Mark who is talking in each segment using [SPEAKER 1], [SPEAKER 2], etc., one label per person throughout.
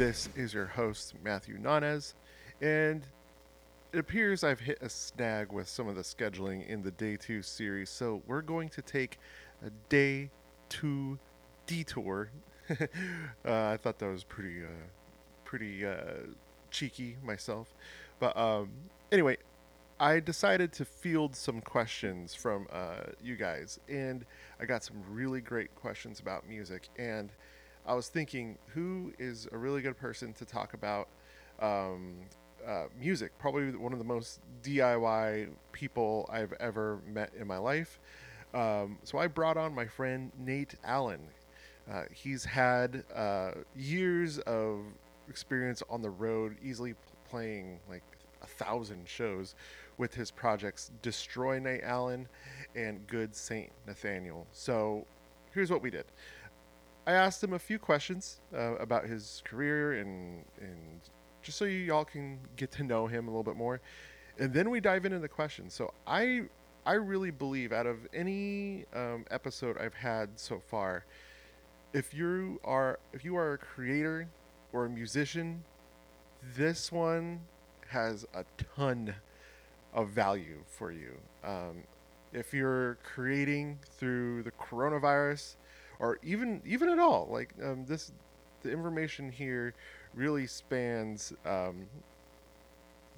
[SPEAKER 1] This is your host, Matthew Nanez, and it appears I've hit a snag with some of the scheduling in the day two series, so we're going to take a day two detour. uh, I thought that was pretty, uh, pretty uh, cheeky myself, but um, anyway, I decided to field some questions from uh, you guys, and I got some really great questions about music. And I was thinking, who is a really good person to talk about um, uh, music? Probably one of the most DIY people I've ever met in my life. Um, so I brought on my friend Nate Allen. Uh, he's had uh, years of experience on the road, easily playing like a thousand shows with his projects Destroy Nate Allen and Good Saint Nathaniel. So here's what we did. I asked him a few questions uh, about his career and and just so you all can get to know him a little bit more, and then we dive into the questions. So I I really believe out of any um, episode I've had so far, if you are if you are a creator or a musician, this one has a ton of value for you. Um, if you're creating through the coronavirus, or even even at all, like um, this, the information here really spans um,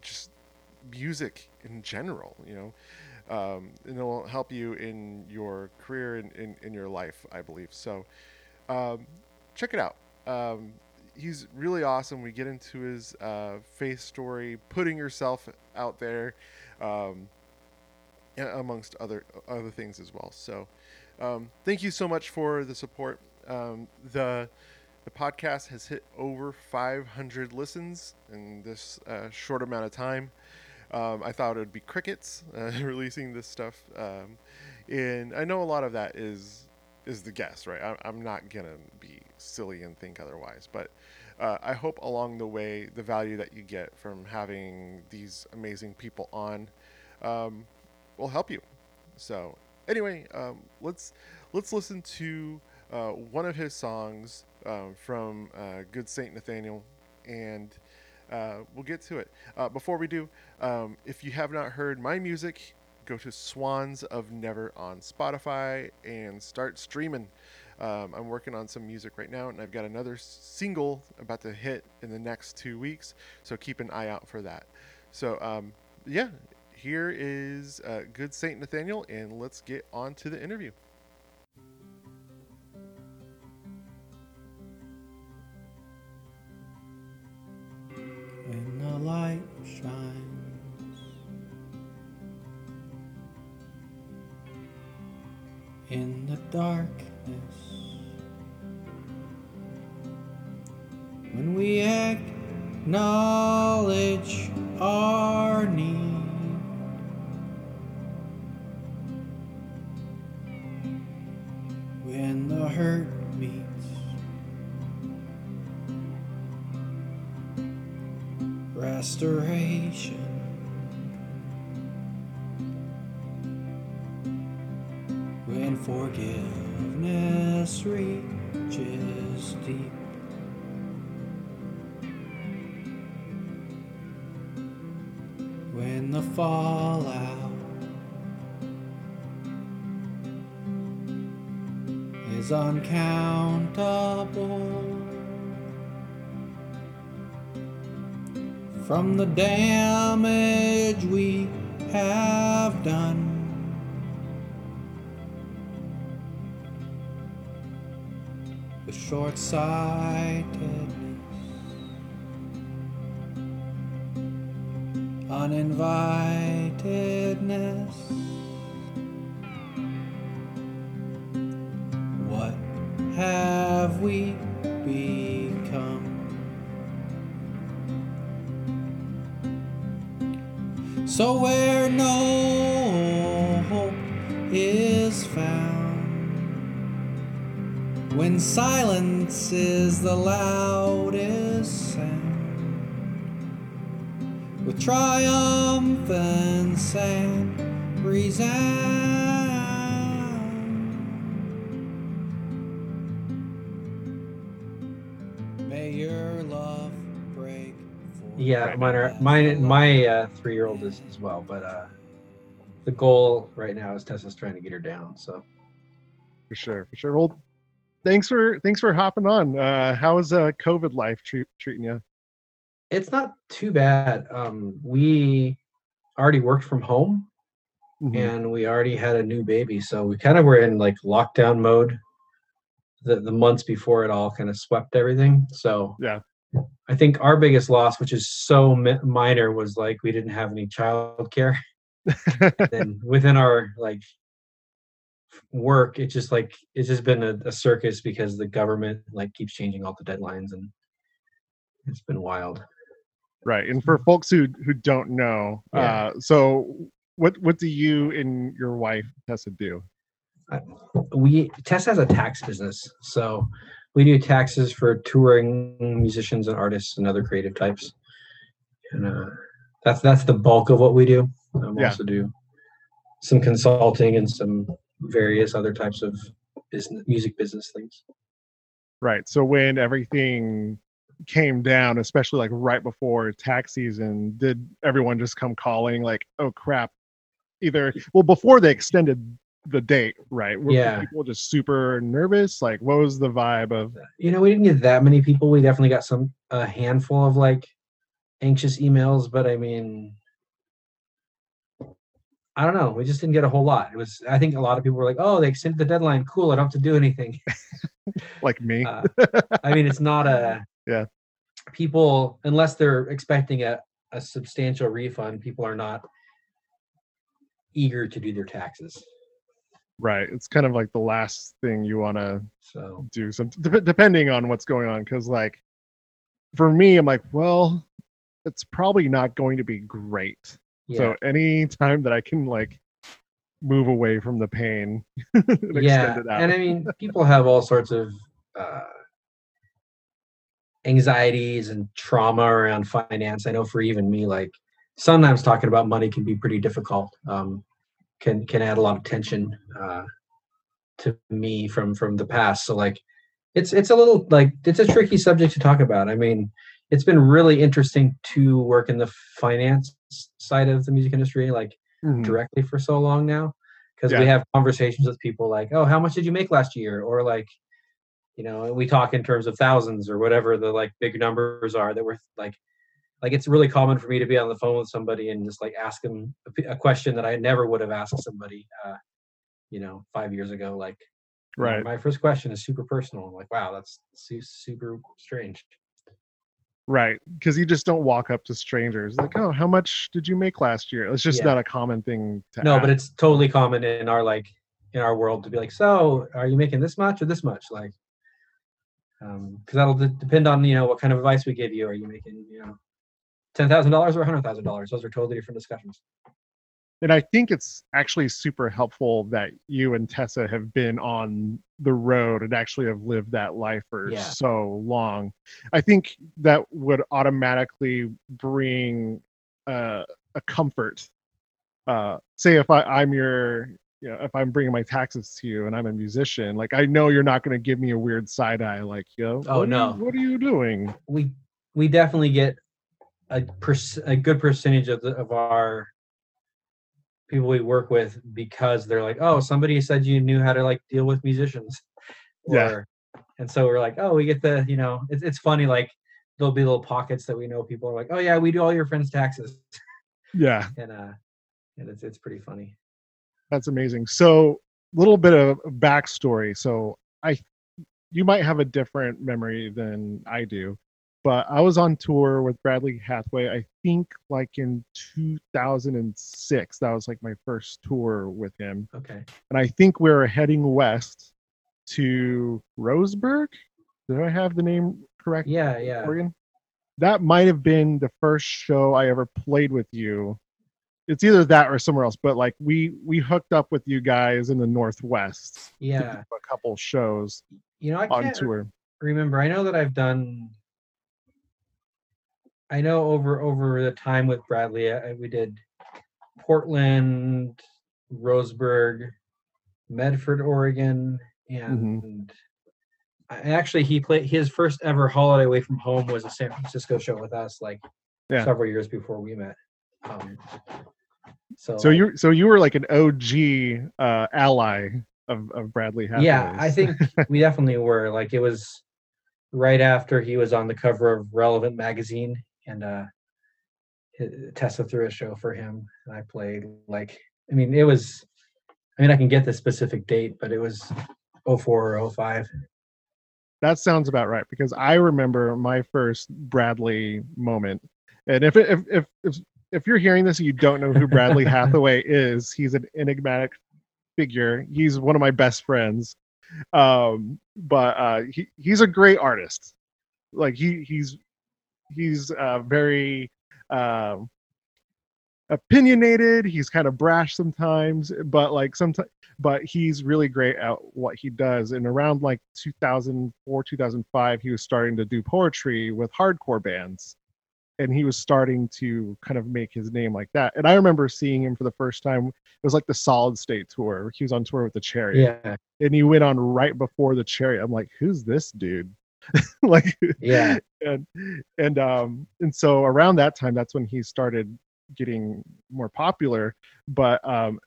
[SPEAKER 1] just music in general. You know. Um, and it will help you in your career and in, in, your life, I believe. So, um, check it out. Um, he's really awesome. We get into his uh, faith story, putting yourself out there, um, amongst other other things as well. So, um, thank you so much for the support. Um, the the podcast has hit over 500 listens in this uh, short amount of time. Um, I thought it would be crickets uh, releasing this stuff, um, and I know a lot of that is is the guess, right? I, I'm not gonna be silly and think otherwise, but uh, I hope along the way the value that you get from having these amazing people on um, will help you. So anyway, um, let's let's listen to uh, one of his songs um, from uh, Good Saint Nathaniel, and uh, we'll get to it. Uh, before we do, um, if you have not heard my music, go to Swans of Never on Spotify and start streaming. Um, I'm working on some music right now, and I've got another single about to hit in the next two weeks. So keep an eye out for that. So um, yeah, here is uh, Good Saint Nathaniel, and let's get on to the interview.
[SPEAKER 2] When the light shines in the darkness when we acknowledge our damage we have done. The short sightedness uninvitedness. Your love break yeah, mine are my my uh, three year old is as well, but uh, the goal right now is Tessa's trying to get her down. So
[SPEAKER 1] for sure, for sure. Well, thanks for thanks for hopping on. Uh, how is uh, COVID life treat, treating you?
[SPEAKER 2] It's not too bad. Um, we already worked from home, mm-hmm. and we already had a new baby, so we kind of were in like lockdown mode. The the months before it all kind of swept everything. So
[SPEAKER 1] yeah,
[SPEAKER 2] I think our biggest loss, which is so mi- minor, was like we didn't have any childcare. and within our like work, it just like it's just been a, a, circus because the government like keeps changing all the deadlines and it's been wild.
[SPEAKER 1] Right, and for folks who who don't know, yeah. uh, so what what do you and your wife Tessa do?
[SPEAKER 2] We Tessa has a tax business, so we do taxes for touring musicians and artists and other creative types, and uh, that's that's the bulk of what we do. Um, yeah. Also do some consulting and some various other types of business music business things.
[SPEAKER 1] Right. So when everything came down, especially like right before tax season, did everyone just come calling like, "Oh crap"? Either well before they extended the date, right? Were
[SPEAKER 2] yeah.
[SPEAKER 1] people just super nervous? Like, what was the vibe of?
[SPEAKER 2] You know, we didn't get that many people. We definitely got some a handful of like anxious emails, but I mean, I don't know. We just didn't get a whole lot. It was. I think a lot of people were like, "Oh, they extended the deadline. Cool. I don't have to do anything."
[SPEAKER 1] like me. uh,
[SPEAKER 2] I mean, it's not a.
[SPEAKER 1] Yeah.
[SPEAKER 2] People, unless they're expecting a a substantial refund, people are not eager to do their taxes.
[SPEAKER 1] Right. It's kind of like the last thing you want to
[SPEAKER 2] so.
[SPEAKER 1] do. Some depending on what's going on, because like for me, I'm like, well, it's probably not going to be great. Yeah. So any time that I can like move away from the pain,
[SPEAKER 2] yeah, and I mean, people have all sorts of uh, anxieties and trauma around finance. I know for even me, like sometimes talking about money can be pretty difficult. Um, can can add a lot of tension uh, to me from from the past. So like, it's it's a little like it's a tricky subject to talk about. I mean, it's been really interesting to work in the finance side of the music industry, like mm-hmm. directly for so long now, because yeah. we have conversations with people like, "Oh, how much did you make last year?" or like, you know, we talk in terms of thousands or whatever the like big numbers are that we're like like it's really common for me to be on the phone with somebody and just like ask them a, a question that I never would have asked somebody, uh, you know, five years ago. Like,
[SPEAKER 1] right.
[SPEAKER 2] My first question is super personal. I'm like, wow, that's su- super strange.
[SPEAKER 1] Right, because you just don't walk up to strangers like, "Oh, how much did you make last year?" It's just yeah. not a common thing
[SPEAKER 2] to. No, ask. but it's totally common in our like in our world to be like, "So, are you making this much or this much?" Like, because um, that'll d- depend on you know what kind of advice we give you. Are you making you know ten thousand dollars or a hundred thousand dollars. Those are totally different discussions.
[SPEAKER 1] And I think it's actually super helpful that you and Tessa have been on the road and actually have lived that life for yeah. so long. I think that would automatically bring uh, a comfort. Uh, say if I, I'm your you know, if I'm bringing my taxes to you and I'm a musician, like I know you're not going to give me a weird side eye, like, yo,
[SPEAKER 2] oh no,
[SPEAKER 1] you, what are you doing?
[SPEAKER 2] We we definitely get a, per- a good percentage of the, of our people we work with because they're like, oh, somebody said you knew how to like deal with musicians.
[SPEAKER 1] Or, yeah.
[SPEAKER 2] And so we're like, oh, we get the, you know, it's it's funny. Like there'll be little pockets that we know people are like, oh yeah, we do all your friends' taxes.
[SPEAKER 1] Yeah.
[SPEAKER 2] and uh, and it's it's pretty funny.
[SPEAKER 1] That's amazing. So a little bit of backstory. So I, you might have a different memory than I do but I was on tour with Bradley Hathaway, I think like in 2006. That was like my first tour with him.
[SPEAKER 2] Okay.
[SPEAKER 1] And I think we are heading west to Roseburg. Do I have the name correct?
[SPEAKER 2] Yeah, yeah.
[SPEAKER 1] Oregon? That might have been the first show I ever played with you. It's either that or somewhere else, but like we we hooked up with you guys in the Northwest.
[SPEAKER 2] Yeah.
[SPEAKER 1] a couple shows.
[SPEAKER 2] You know, I
[SPEAKER 1] on tour.
[SPEAKER 2] Remember, I know that I've done I know over over the time with Bradley, I, we did Portland, Roseburg, Medford, Oregon, and mm-hmm. actually he played his first ever holiday away from home was a San Francisco show with us. Like
[SPEAKER 1] Yeah.
[SPEAKER 2] several years before we met. Um, so
[SPEAKER 1] So you so you were like an OG uh, ally of, of Bradley Hathaway.
[SPEAKER 2] yeah, I think we definitely were. Like it was right after he was on the cover of Relevant magazine, and uh, Tessa threw a show for him. And I played like, I mean, it was. I mean, I can get the specific date, but it was 04 or 05.
[SPEAKER 1] that sounds about right because I remember my first Bradley moment. And if if if if if you're hearing this and you don't know who Bradley Hathaway is, he's an enigmatic figure. He's one of my best friends. Um, but uh, he he's a great artist. Like he he's he's uh, very um, opinionated. He's kind of brash sometimes, but like sometimes but he's really great at what he does. And around like 2004, 2005, he was starting to do poetry with hardcore bands. And he was starting to kind of make his name like that. And I remember seeing him for the first time. It was like the Solid State tour. He was on tour with the Chariot.
[SPEAKER 2] Yeah,
[SPEAKER 1] And he went on right before the Chariot. I'm like, who's this dude? like,
[SPEAKER 2] yeah,
[SPEAKER 1] and and um and so around that time that's when he started getting more popular. But um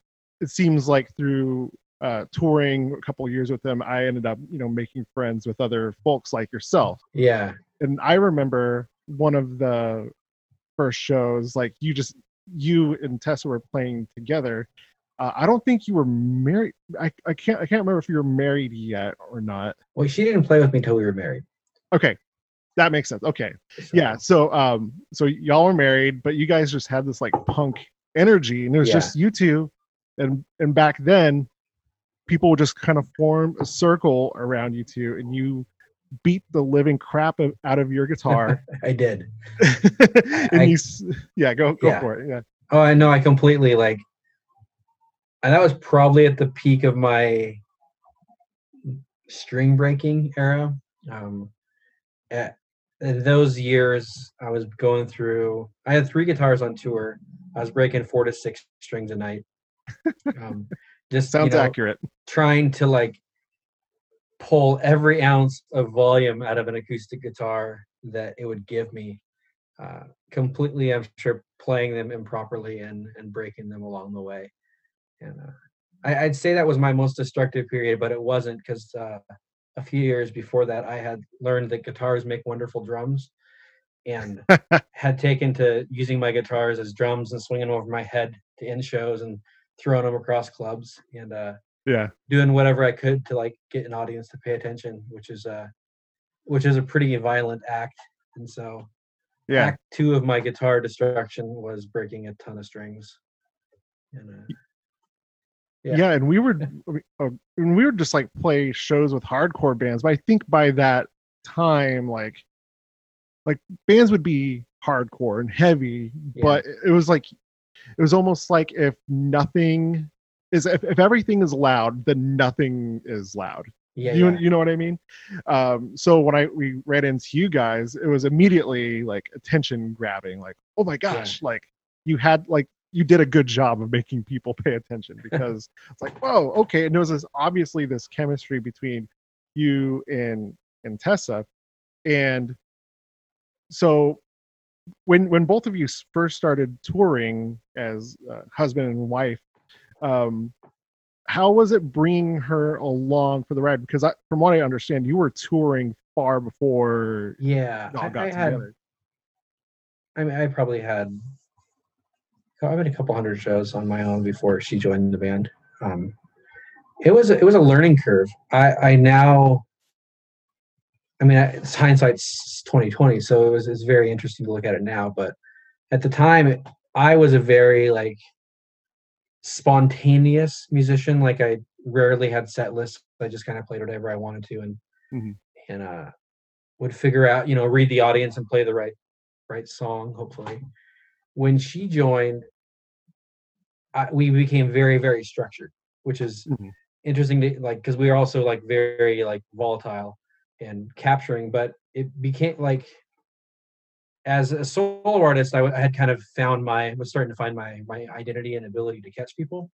[SPEAKER 1] it seems like through uh touring a couple years with him i ended up you know making friends with other folks like yourself.
[SPEAKER 2] Yeah.
[SPEAKER 1] and i remember one of the first shows like you just you and tessa were playing together uh, i don't think you were married I, I can't i can't remember if you were married yet or not
[SPEAKER 2] Well, she didn't play with me until we were married.
[SPEAKER 1] okay that makes sense okay yeah so um so y'all were married but you guys just had this like punk energy and it was
[SPEAKER 2] Yeah.
[SPEAKER 1] just you two and and back then people would just kind of form a circle around you two and you beat the living crap of, out of your guitar
[SPEAKER 2] I did.
[SPEAKER 1] and
[SPEAKER 2] I-
[SPEAKER 1] you yeah go go
[SPEAKER 2] Yeah.
[SPEAKER 1] for it yeah
[SPEAKER 2] Oh, I know. I completely like, and that was probably at the peak of my string breaking era. Um, at, in those years, I was going through. I had three guitars on tour. I was breaking four to six strings a night. Um, just you know,
[SPEAKER 1] accurate
[SPEAKER 2] trying to like pull every ounce of volume out of an acoustic guitar that it would give me uh, completely i'm sure playing them improperly and and breaking them along the way and uh, I, i'd say that was my most destructive period but it wasn't because uh, a few years before that i had learned that guitars make wonderful drums and had taken to using my guitars as drums and swinging them over my head to end shows and throwing them across clubs and uh
[SPEAKER 1] yeah
[SPEAKER 2] doing whatever I could to like get an audience to pay attention, which is uh which is a pretty violent act. And so
[SPEAKER 1] yeah
[SPEAKER 2] act two of my guitar destruction was breaking a ton of strings. And uh,
[SPEAKER 1] yeah.
[SPEAKER 2] Yeah.
[SPEAKER 1] and we were we- uh, and we were just like play shows with hardcore bands but i think by that time like like bands would be hardcore and heavy
[SPEAKER 2] Yeah.
[SPEAKER 1] but it was like it was almost like if nothing is if, if everything is loud then nothing is loud
[SPEAKER 2] yeah,
[SPEAKER 1] you,
[SPEAKER 2] yeah.
[SPEAKER 1] you know what i mean um so when i we ran into you guys it was immediately like attention grabbing like oh my gosh like you had like you did a good job of making people pay attention because it's like whoa okay. And there was this obviously this chemistry between you and and tessa. And so when when both of you first started touring as uh, husband and wife um how was it bringing her along for the ride? Because I, from what i understand you were touring far before
[SPEAKER 2] yeah.
[SPEAKER 1] y'all
[SPEAKER 2] I,
[SPEAKER 1] got
[SPEAKER 2] I had
[SPEAKER 1] together.
[SPEAKER 2] I mean I probably had I've been a couple hundred shows on my own before she joined the band. Um it was a, it was a learning curve. I I now I mean, it's hindsight's twenty twenty, so it was it's very interesting to look at it now. But at the time, it, I was a very like spontaneous musician. Like I rarely had set lists. I just kind of played whatever I wanted to, and
[SPEAKER 1] Mhm.
[SPEAKER 2] and uh, would figure out, you know, read the audience and play the right right song. Hopefully, when she joined, I, we became very very structured, which is
[SPEAKER 1] Mhm.
[SPEAKER 2] interesting to like because we are also like very like volatile and capturing but it became like as a solo artist I, w- I had kind of found my was starting to find my my identity and ability to catch people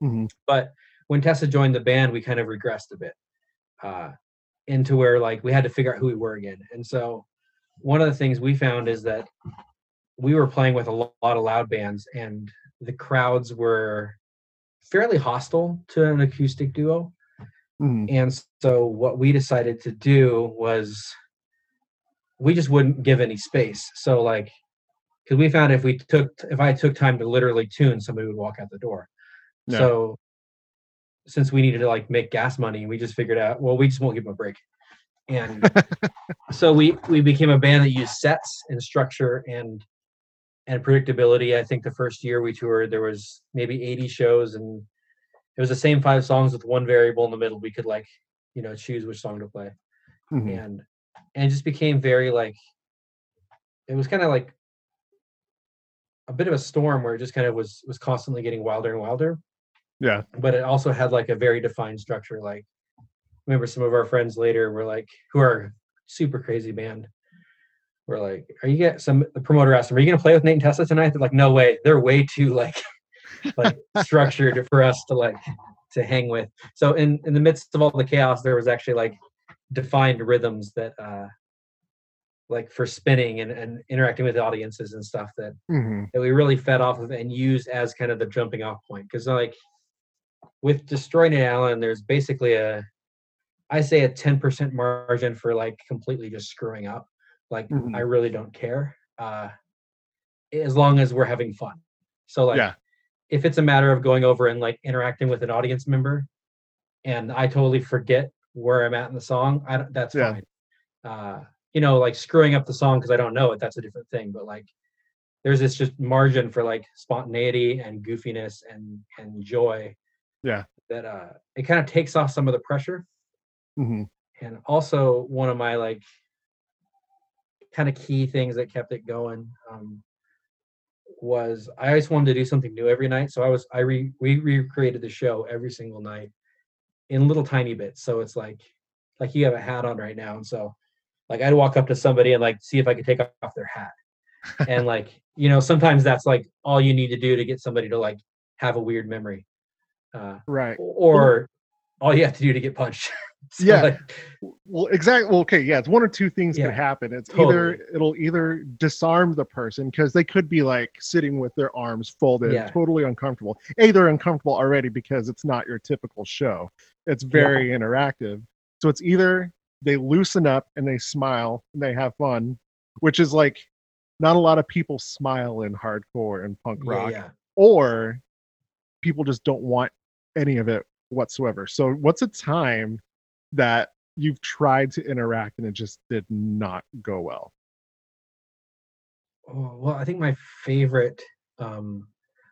[SPEAKER 1] Mhm.
[SPEAKER 2] but when tessa joined the band we kind of regressed a bit uh into where like we had to figure out who we were again and so one of the things we found is that we were playing with a lot of loud bands and the crowds were fairly hostile to an acoustic duo
[SPEAKER 1] Mhm.
[SPEAKER 2] and so what we decided to do was we just wouldn't give any space so like because we found if we took if i took time to literally tune somebody would walk out the door
[SPEAKER 1] Yeah.
[SPEAKER 2] so since we needed to like make gas money we just figured out well we just won't give them a break and so we we became a band that used sets and structure and and predictability i think the first year we toured there was maybe 80 shows and it was the same five songs with one variable in the middle we could like you know choose which song to play
[SPEAKER 1] Mhm.
[SPEAKER 2] and and it just became very like it was kind of like a bit of a storm where it just kind of was was constantly getting wilder and wilder
[SPEAKER 1] Yeah.
[SPEAKER 2] but it also had like a very defined structure like remember some of our friends later were like who are super crazy band were like are you get some the promoter asked them are you gonna play with nate and Tessa tonight? They're like no way. They're way too like like structured for us to like to hang with. So in in the midst of all the chaos there was actually like defined rhythms that uh like for spinning and, and interacting with audiences and stuff that
[SPEAKER 1] Mhm.
[SPEAKER 2] that we really fed off of and used as kind of the jumping off point. Because like with Destroy Nate Allen there's basically a i say a 10% margin for like completely just screwing up like
[SPEAKER 1] Mhm.
[SPEAKER 2] i really don't care uh as long as we're having fun so like
[SPEAKER 1] Yeah.
[SPEAKER 2] if it's a matter of going over and like interacting with an audience member and i totally forget where i'm at in the song i don't that's
[SPEAKER 1] Yeah.
[SPEAKER 2] fine uh you know like screwing up the song because i don't know it that's a different thing but like there's this just margin for like spontaneity and goofiness and and joy
[SPEAKER 1] Yeah.
[SPEAKER 2] that uh it kind of takes off some of the pressure
[SPEAKER 1] Mhm.
[SPEAKER 2] and also one of my like kind of key things that kept it going um was i always wanted to do something new every night. So i was i re we recreated the show every single night in little tiny bits. So it's like like you have a hat on right now. And so like i'd walk up to somebody and like see if i could take off their hat. And like you know sometimes that's like all you need to do to get somebody to like have a weird memory uh
[SPEAKER 1] Right.
[SPEAKER 2] or all you have to do to get punched So,
[SPEAKER 1] Yeah.
[SPEAKER 2] like,
[SPEAKER 1] Well, exactly. Well, okay, yeah, it's one or two things
[SPEAKER 2] Yeah,
[SPEAKER 1] can happen. It's
[SPEAKER 2] totally.
[SPEAKER 1] either it'll either disarm the person because they could be like sitting with their arms folded,
[SPEAKER 2] Yeah.
[SPEAKER 1] totally uncomfortable. A, they're uncomfortable already because it's not your typical show. It's very interactive. So it's either they loosen up and they smile and they have fun, which is like not a lot of people smile in hardcore and punk
[SPEAKER 2] yeah,
[SPEAKER 1] rock,
[SPEAKER 2] yeah.
[SPEAKER 1] or people just don't want any of it whatsoever. So what's a time that you've tried to interact and it just did not go well?
[SPEAKER 2] Oh, well, I think my favorite, um,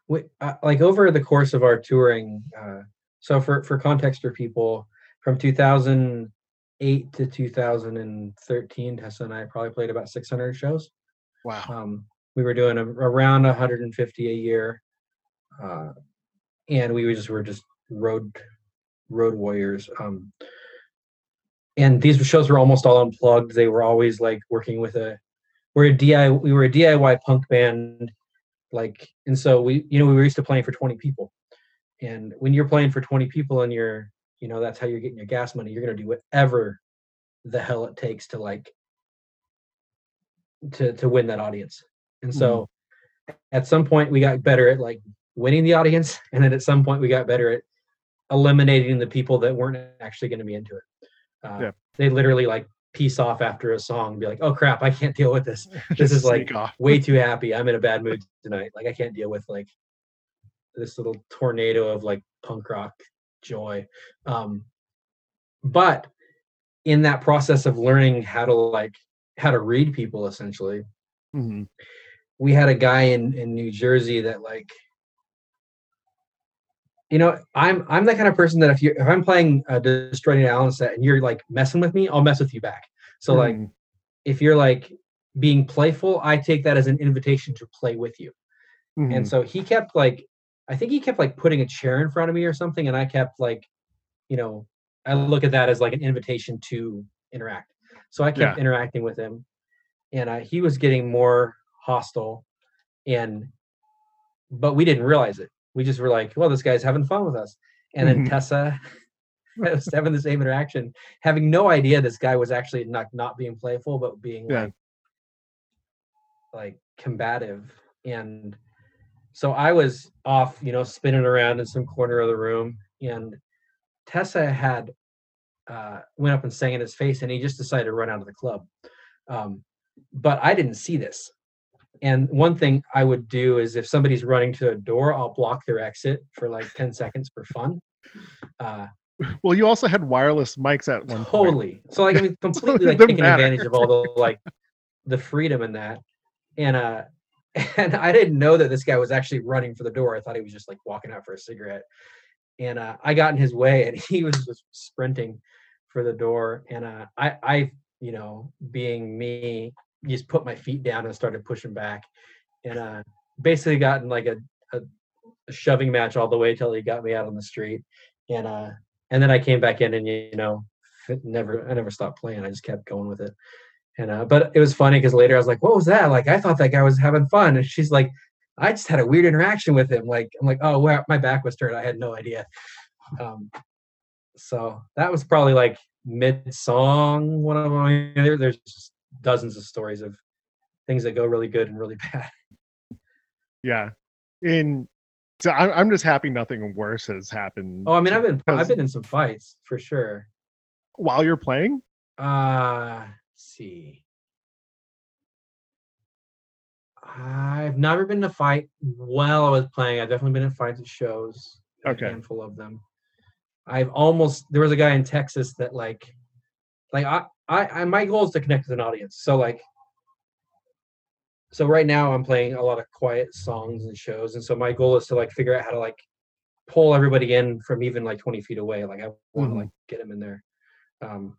[SPEAKER 2] wi- uh, like over the course of our touring, uh, so for for context for people, from 2008 to 2013, Tessa and I probably played about 600 shows.
[SPEAKER 1] Wow.
[SPEAKER 2] Um, we were doing a, around 150 a year, uh, and we just were just road road warriors. Um, and these shows were almost all unplugged. They were always like working with a we're a DIY we were a DIY punk band, like and so we you know we were used to playing for 20 people, and when you're playing for 20 people and you're you know that's how you're getting your gas money. You're gonna do whatever the hell it takes to like to to win that audience. And so at some point we got better at like winning the audience, and then at some point we got better at eliminating the people that weren't actually going to be into it. Uh,
[SPEAKER 1] Yeah.
[SPEAKER 2] They literally like piece off after a song, and be like, "Oh crap, I can't deal with this. This is like way too happy. I'm in a bad mood tonight. Like I can't deal with like this little tornado of like punk rock joy." Um, but in that process of learning how to like how to read people, essentially,
[SPEAKER 1] Mhm.
[SPEAKER 2] we had a guy in in New Jersey that like you know I'm I'm the kind of person that if you if I'm playing a Destroy Nate Allen set and you're like messing with me I'll mess with you back so like
[SPEAKER 1] Mhm.
[SPEAKER 2] if you're like being playful I take that as an invitation to play with you
[SPEAKER 1] Mhm.
[SPEAKER 2] and so he kept like I think he kept like putting a chair in front of me or something and I kept like you know I look at that as like an invitation to interact so I kept
[SPEAKER 1] Yeah.
[SPEAKER 2] interacting with him and uh, he was getting more hostile and but we didn't realize it we just were like well this guy's having fun with us and then
[SPEAKER 1] Mhm.
[SPEAKER 2] tessa was having the same interaction having no idea this guy was actually not not being playful but being
[SPEAKER 1] Yeah.
[SPEAKER 2] like like combative and so I was off, you know, spinning around in some corner of the room, and Tessa had uh, went up and sang in his face, and he just decided to run out of the club. Um, but I didn't see this. And one thing I would do is if somebody's running to a door, I'll block their exit for like 10 seconds for fun. Uh,
[SPEAKER 1] well, you also had wireless mics at one
[SPEAKER 2] totally.
[SPEAKER 1] Point.
[SPEAKER 2] So like I mean completely like taking matter. advantage of all the like the freedom in that. And uh and I didn't know that this guy was actually running for the door. I thought he was just like walking out for a cigarette. And uh, I got in his way, and he was just sprinting for the door. And uh, I, I, you know, being me, just put my feet down and started pushing back, and uh, basically got in like a, a, a shoving match all the way till he got me out on the street. And uh, and then I came back in, and you know, never, I never stopped playing. I just kept going with it. And uh, but it was funny because later I was like, "What was that?" Like I thought that guy was having fun, and she's like, "I just had a weird interaction with him." Like I'm like, "Oh, well, my back was turned. I had no idea." Um, so that was probably like mid song. One of them. There, there's just dozens of stories of things that go really good and really bad.
[SPEAKER 1] Yeah, in so I'm I'm just happy nothing worse has happened.
[SPEAKER 2] Oh, I mean, I've been I've been in some fights for sure.
[SPEAKER 1] While you're playing?
[SPEAKER 2] Uh see. I've never been in a fight while I was playing. I've definitely been in fights at shows.
[SPEAKER 1] Okay.
[SPEAKER 2] A handful of them. I've almost there was a guy in Texas that like like I, I I my goal is to connect with an audience. So like so right now I'm playing a lot of quiet songs and shows. And so my goal is to like figure out how to like pull everybody in from even like 20 feet away. Like I want to mm-hmm. like get them in there. Um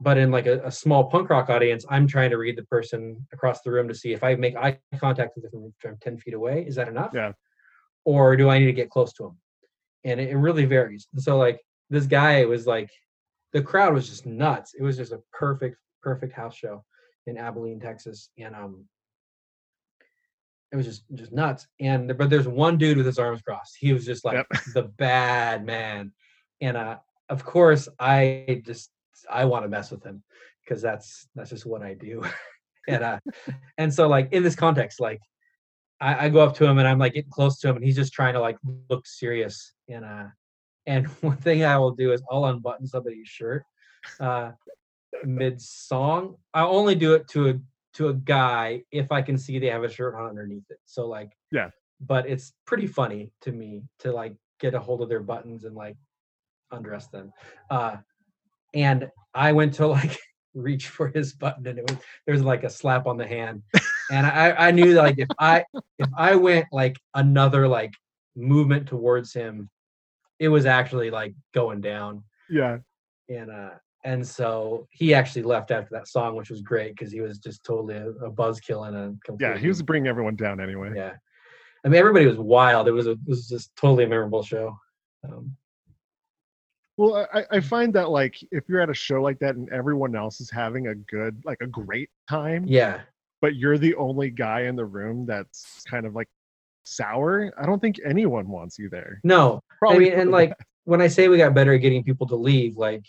[SPEAKER 2] but in like a, a, small punk rock audience i'm trying to read the person across the room to see if i make eye contact with them from 10 feet away is that enough
[SPEAKER 1] yeah
[SPEAKER 2] or do i need to get close to them and it, it really varies and so like this guy was like the crowd was just nuts it was just a perfect perfect house show in abilene texas and um it was just just nuts and but there's one dude with his arms crossed he was just like yep. the bad man and uh of course i just I want to mess with him because that's that's just what I do. and uh and so like in this context, like I, I, go up to him and I'm like getting close to him and he's just trying to like look serious. And uh and one thing I will do is I'll unbutton somebody's shirt uh mid song. I only do it to a to a guy if I can see they have a shirt on underneath it. So like
[SPEAKER 1] yeah.
[SPEAKER 2] But it's pretty funny to me to like get a hold of their buttons and like undress them. Uh and I went to like reach for his button and it was there was like a slap on the hand and I, I knew that like if I if I went like another like movement towards him it was actually like going down.
[SPEAKER 1] Yeah.
[SPEAKER 2] And uh and so he actually left after that song which was great because he was just totally a, a buzzkill and a
[SPEAKER 1] yeah he was bringing everyone down anyway.
[SPEAKER 2] Yeah. I mean everybody was wild. It was a it was just totally a memorable show. Um,
[SPEAKER 1] well, I, I find that like if you're at a show like that and everyone else is having a good, like a great time,
[SPEAKER 2] yeah,
[SPEAKER 1] but you're the only guy in the room that's kind of like sour, I don't think anyone wants you there.
[SPEAKER 2] No, Probably I mean, and like when I say we got better at getting people to leave, like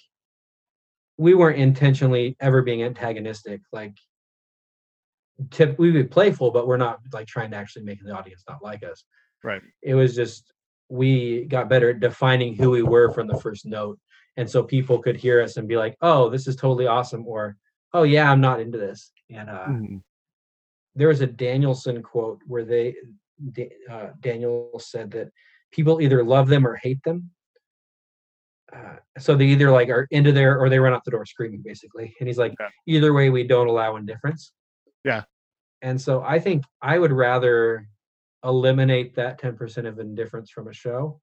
[SPEAKER 2] we weren't intentionally ever being antagonistic. Like tip, we would be playful, but we're not like trying to actually make the audience not like us.
[SPEAKER 1] Right.
[SPEAKER 2] It was just we got better at defining who we were from the first note. And so people could hear us and be like, oh, this is totally awesome. Or, oh, yeah, I'm not into this. And uh, mm-hmm. there was a Danielson quote where they, uh, Daniel said that people either love them or hate them. Uh, so they either like are into there or they run out the door screaming basically. And he's like either way we don't allow indifference.
[SPEAKER 1] Yeah.
[SPEAKER 2] And so i think i would rather eliminate that 10% of indifference from a show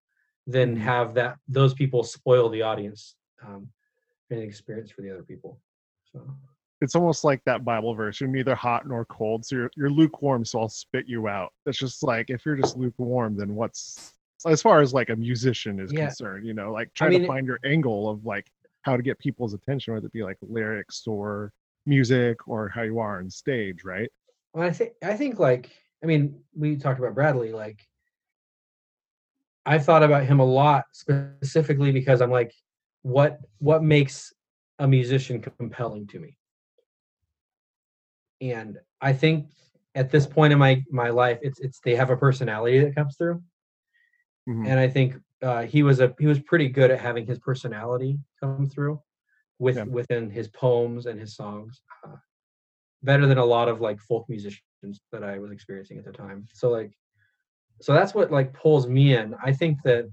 [SPEAKER 2] than mm-hmm. have that those people spoil the audience um, and experience for the other people. So
[SPEAKER 1] it's almost like that bible verse you're neither hot nor cold so you're, you're lukewarm so i'll spit you out it's just like if you're just lukewarm then what's as far as like a musician is yeah. concerned you know like try I mean, to find your angle of like how to get people's attention whether it be like lyrics or music or how you are on stage right
[SPEAKER 2] well i think i think like I mean, we talked about Bradley. Like, I thought about him a lot specifically because I'm like, what what makes a musician compelling to me? And I think at this point in my my life, it's it's they have a personality that comes through,
[SPEAKER 1] Mhm.
[SPEAKER 2] and I think uh, he was a he was pretty good at having his personality come through with
[SPEAKER 1] Yeah.
[SPEAKER 2] within his poems and his songs. Uh, better than a lot of like folk musicians that I was experiencing at the time. So like, so that's what like pulls me in. I think that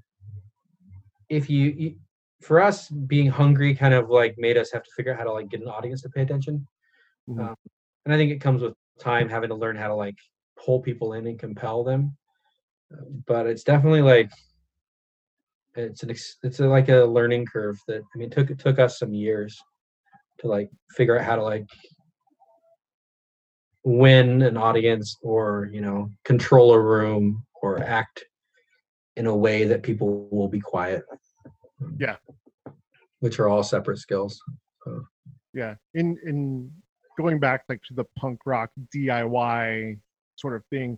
[SPEAKER 2] if you, you for us being hungry kind of like made us have to figure out how to like get an audience to pay attention
[SPEAKER 1] Mhm.
[SPEAKER 2] um, and i think it comes with time having to learn how to like pull people in and compel them. Uh, but it's definitely like it's an ex- it's a, like a learning curve that i mean it took it took us some years to like figure out how to like win an audience or you know control a room or act in a way that people will be quiet.
[SPEAKER 1] Yeah.
[SPEAKER 2] which are all separate skills
[SPEAKER 1] yeah. In in going back like to the punk rock diy sort of thing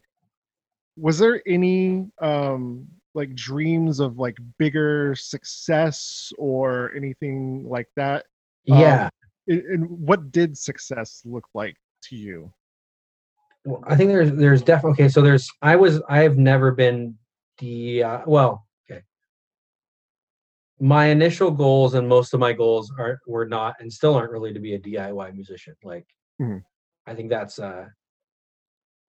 [SPEAKER 1] was there any um like dreams of like bigger success or anything like that Um,
[SPEAKER 2] yeah
[SPEAKER 1] and, and what did success look like to you
[SPEAKER 2] Well, I think there's there's definitely okay. So there's I was I've never been the uh, well. My initial goals and most of my goals are were not and still aren't really to be a DIY musician. Like
[SPEAKER 1] Mhm.
[SPEAKER 2] I think that's uh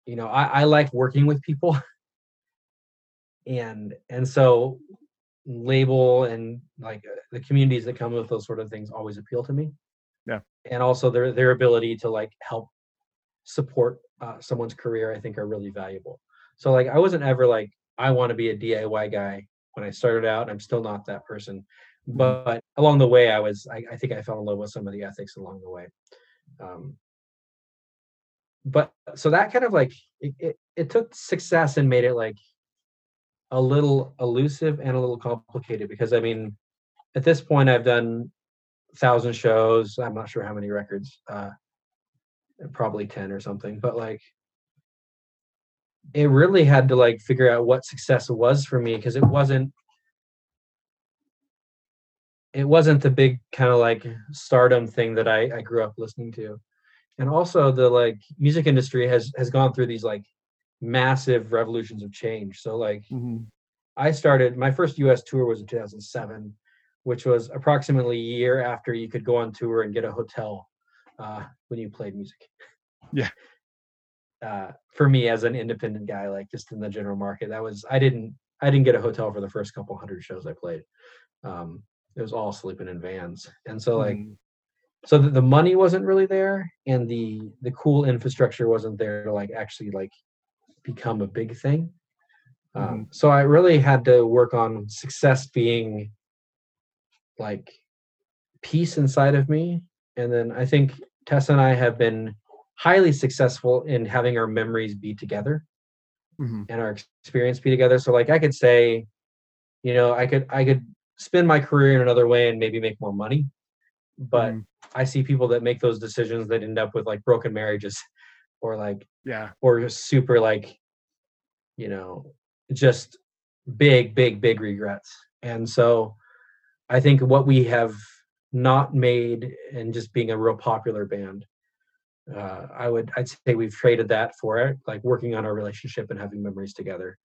[SPEAKER 2] you know I I like working with people and and so label and like uh, the communities that come with those sort of things always appeal to me.
[SPEAKER 1] Yeah.
[SPEAKER 2] And also their their ability to like help support uh, someone's career i think are really valuable so like i wasn't ever like i want to be a diy guy when i started out i'm still not that person
[SPEAKER 1] Mhm.
[SPEAKER 2] but along the way i was I, I think i fell in love with some of the ethics along the way um, but so that kind of like it, it, it took success and made it like a little elusive and a little complicated because i mean at this point i've done thousand shows i'm not sure how many records uh, probably 10 or something but like it really had to like figure out what success was for me because it wasn't it wasn't the big kind of like stardom thing that I, I grew up listening to and also the like music industry has has gone through these like massive revolutions of change so like
[SPEAKER 1] Mhm.
[SPEAKER 2] I started my first US tour was in 2007, which was approximately a year after you could go on tour and get a hotel uh, when you played music.
[SPEAKER 1] Yeah.
[SPEAKER 2] Uh, for me as an independent guy, like just in the general market, that was I didn't I didn't get a hotel for the first couple hundred shows I played. Um, it was all sleeping in vans, and so like
[SPEAKER 1] Mhm.
[SPEAKER 2] so the, the money wasn't really there, and the the cool infrastructure wasn't there to like actually like become a big thing. Um, so I really had to work on success being like peace inside of me. And then I think Tessa and I have been highly successful in having our memories be together
[SPEAKER 1] Mhm.
[SPEAKER 2] and our experience be together. So like I could say, you know, I could I could spend my career in another way and maybe make more money. But
[SPEAKER 1] Mhm.
[SPEAKER 2] I see people that make those decisions that end up with like broken marriages or like
[SPEAKER 1] yeah
[SPEAKER 2] or super like you know just big big big regrets and so i think what we have not made and just being a real popular band uh, i would i'd say we've traded that for it like working on our relationship and having memories together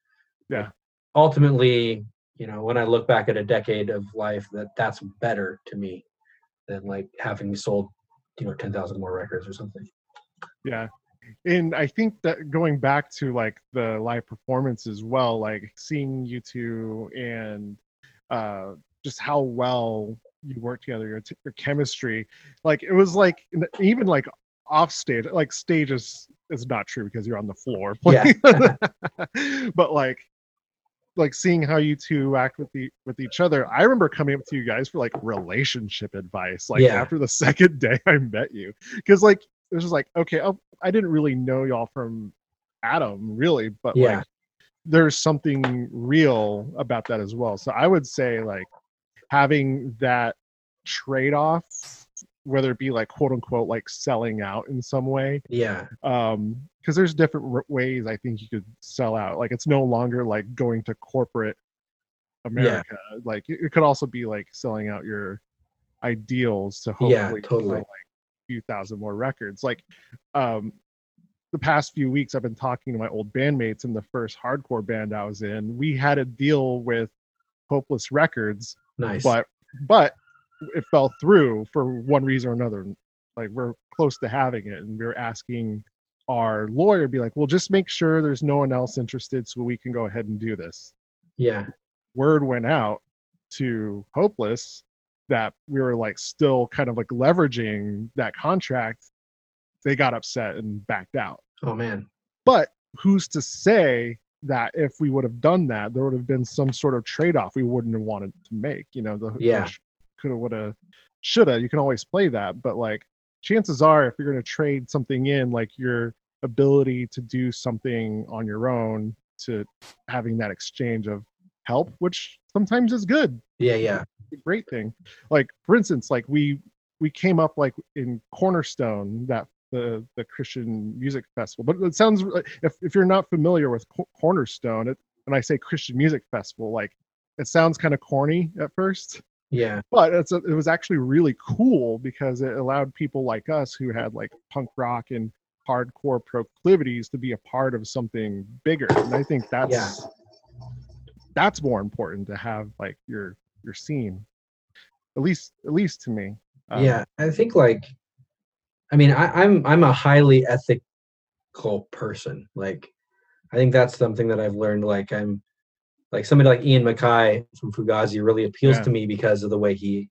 [SPEAKER 1] Yeah.
[SPEAKER 2] ultimately you know when i look back at a decade of life that that's better to me than like having sold you know 10,000 more records or something
[SPEAKER 1] Yeah. And I think that going back to like the live performance as well, like seeing you two and uh just how well you work together, your, t- your chemistry, like it was like even like off stage, like stage is is not true because you're on the floor
[SPEAKER 2] Yeah.
[SPEAKER 1] but like like seeing how you two act with the with each other. I remember coming up to you guys for like relationship advice, like
[SPEAKER 2] Yeah.
[SPEAKER 1] after the second day I met you, because like it was just like okay, oh, I didn't really know y'all from Adam really, but
[SPEAKER 2] Yeah.
[SPEAKER 1] like there's something real about that as well. So I would say like having that trade off, whether it be like quote unquote like selling out in some way,
[SPEAKER 2] yeah
[SPEAKER 1] um because there's different r- ways i think you could sell out like it's no longer like going to corporate america like it, it could also be like selling out your ideals to
[SPEAKER 2] Yeah,
[SPEAKER 1] hopefully
[SPEAKER 2] totally.
[SPEAKER 1] sell, like a few thousand more records like um the past few weeks I've been talking to my old bandmates in the first hardcore band I was in. We had a deal with Hopeless Records,
[SPEAKER 2] Nice.
[SPEAKER 1] but but it fell through for one reason or another. Like we're close to having it, and we are asking our lawyer, be like, "Well, just make sure there's no one else interested, so we can go ahead and do this."
[SPEAKER 2] yeah.
[SPEAKER 1] Word went out to Hopeless that we were like still kind of like leveraging that contract. They got upset and backed out.
[SPEAKER 2] Oh man.
[SPEAKER 1] But who's to say that if we would have done that, there would have been some sort of trade off we wouldn't have wanted to make? You know, the
[SPEAKER 2] Yeah.
[SPEAKER 1] Could have, would have, should have. You can always play that, but like chances are, if you're going to trade something in, like your ability to do something on your own, to having that exchange of help, which sometimes is good
[SPEAKER 2] Yeah, yeah.
[SPEAKER 1] great thing. Like for instance, like we we came up like in Cornerstone that the the Christian music festival. But it sounds if if you're not familiar with Cornerstone, it, when I say Christian music festival, like it sounds kind of corny at first,
[SPEAKER 2] Yeah.
[SPEAKER 1] but it's a, it was actually really cool because it allowed people like us who had like punk rock and hardcore proclivities to be a part of something bigger. And I think that's
[SPEAKER 2] Yeah.
[SPEAKER 1] that's more important to have like your your scene at least at least to me Um,
[SPEAKER 2] yeah. I think like I mean I, I'm I'm a highly ethical person. Like I think that's something that I've learned. Like I'm like somebody like Ian MacKaye from Fugazi really appeals
[SPEAKER 1] Yeah.
[SPEAKER 2] to me because of the way he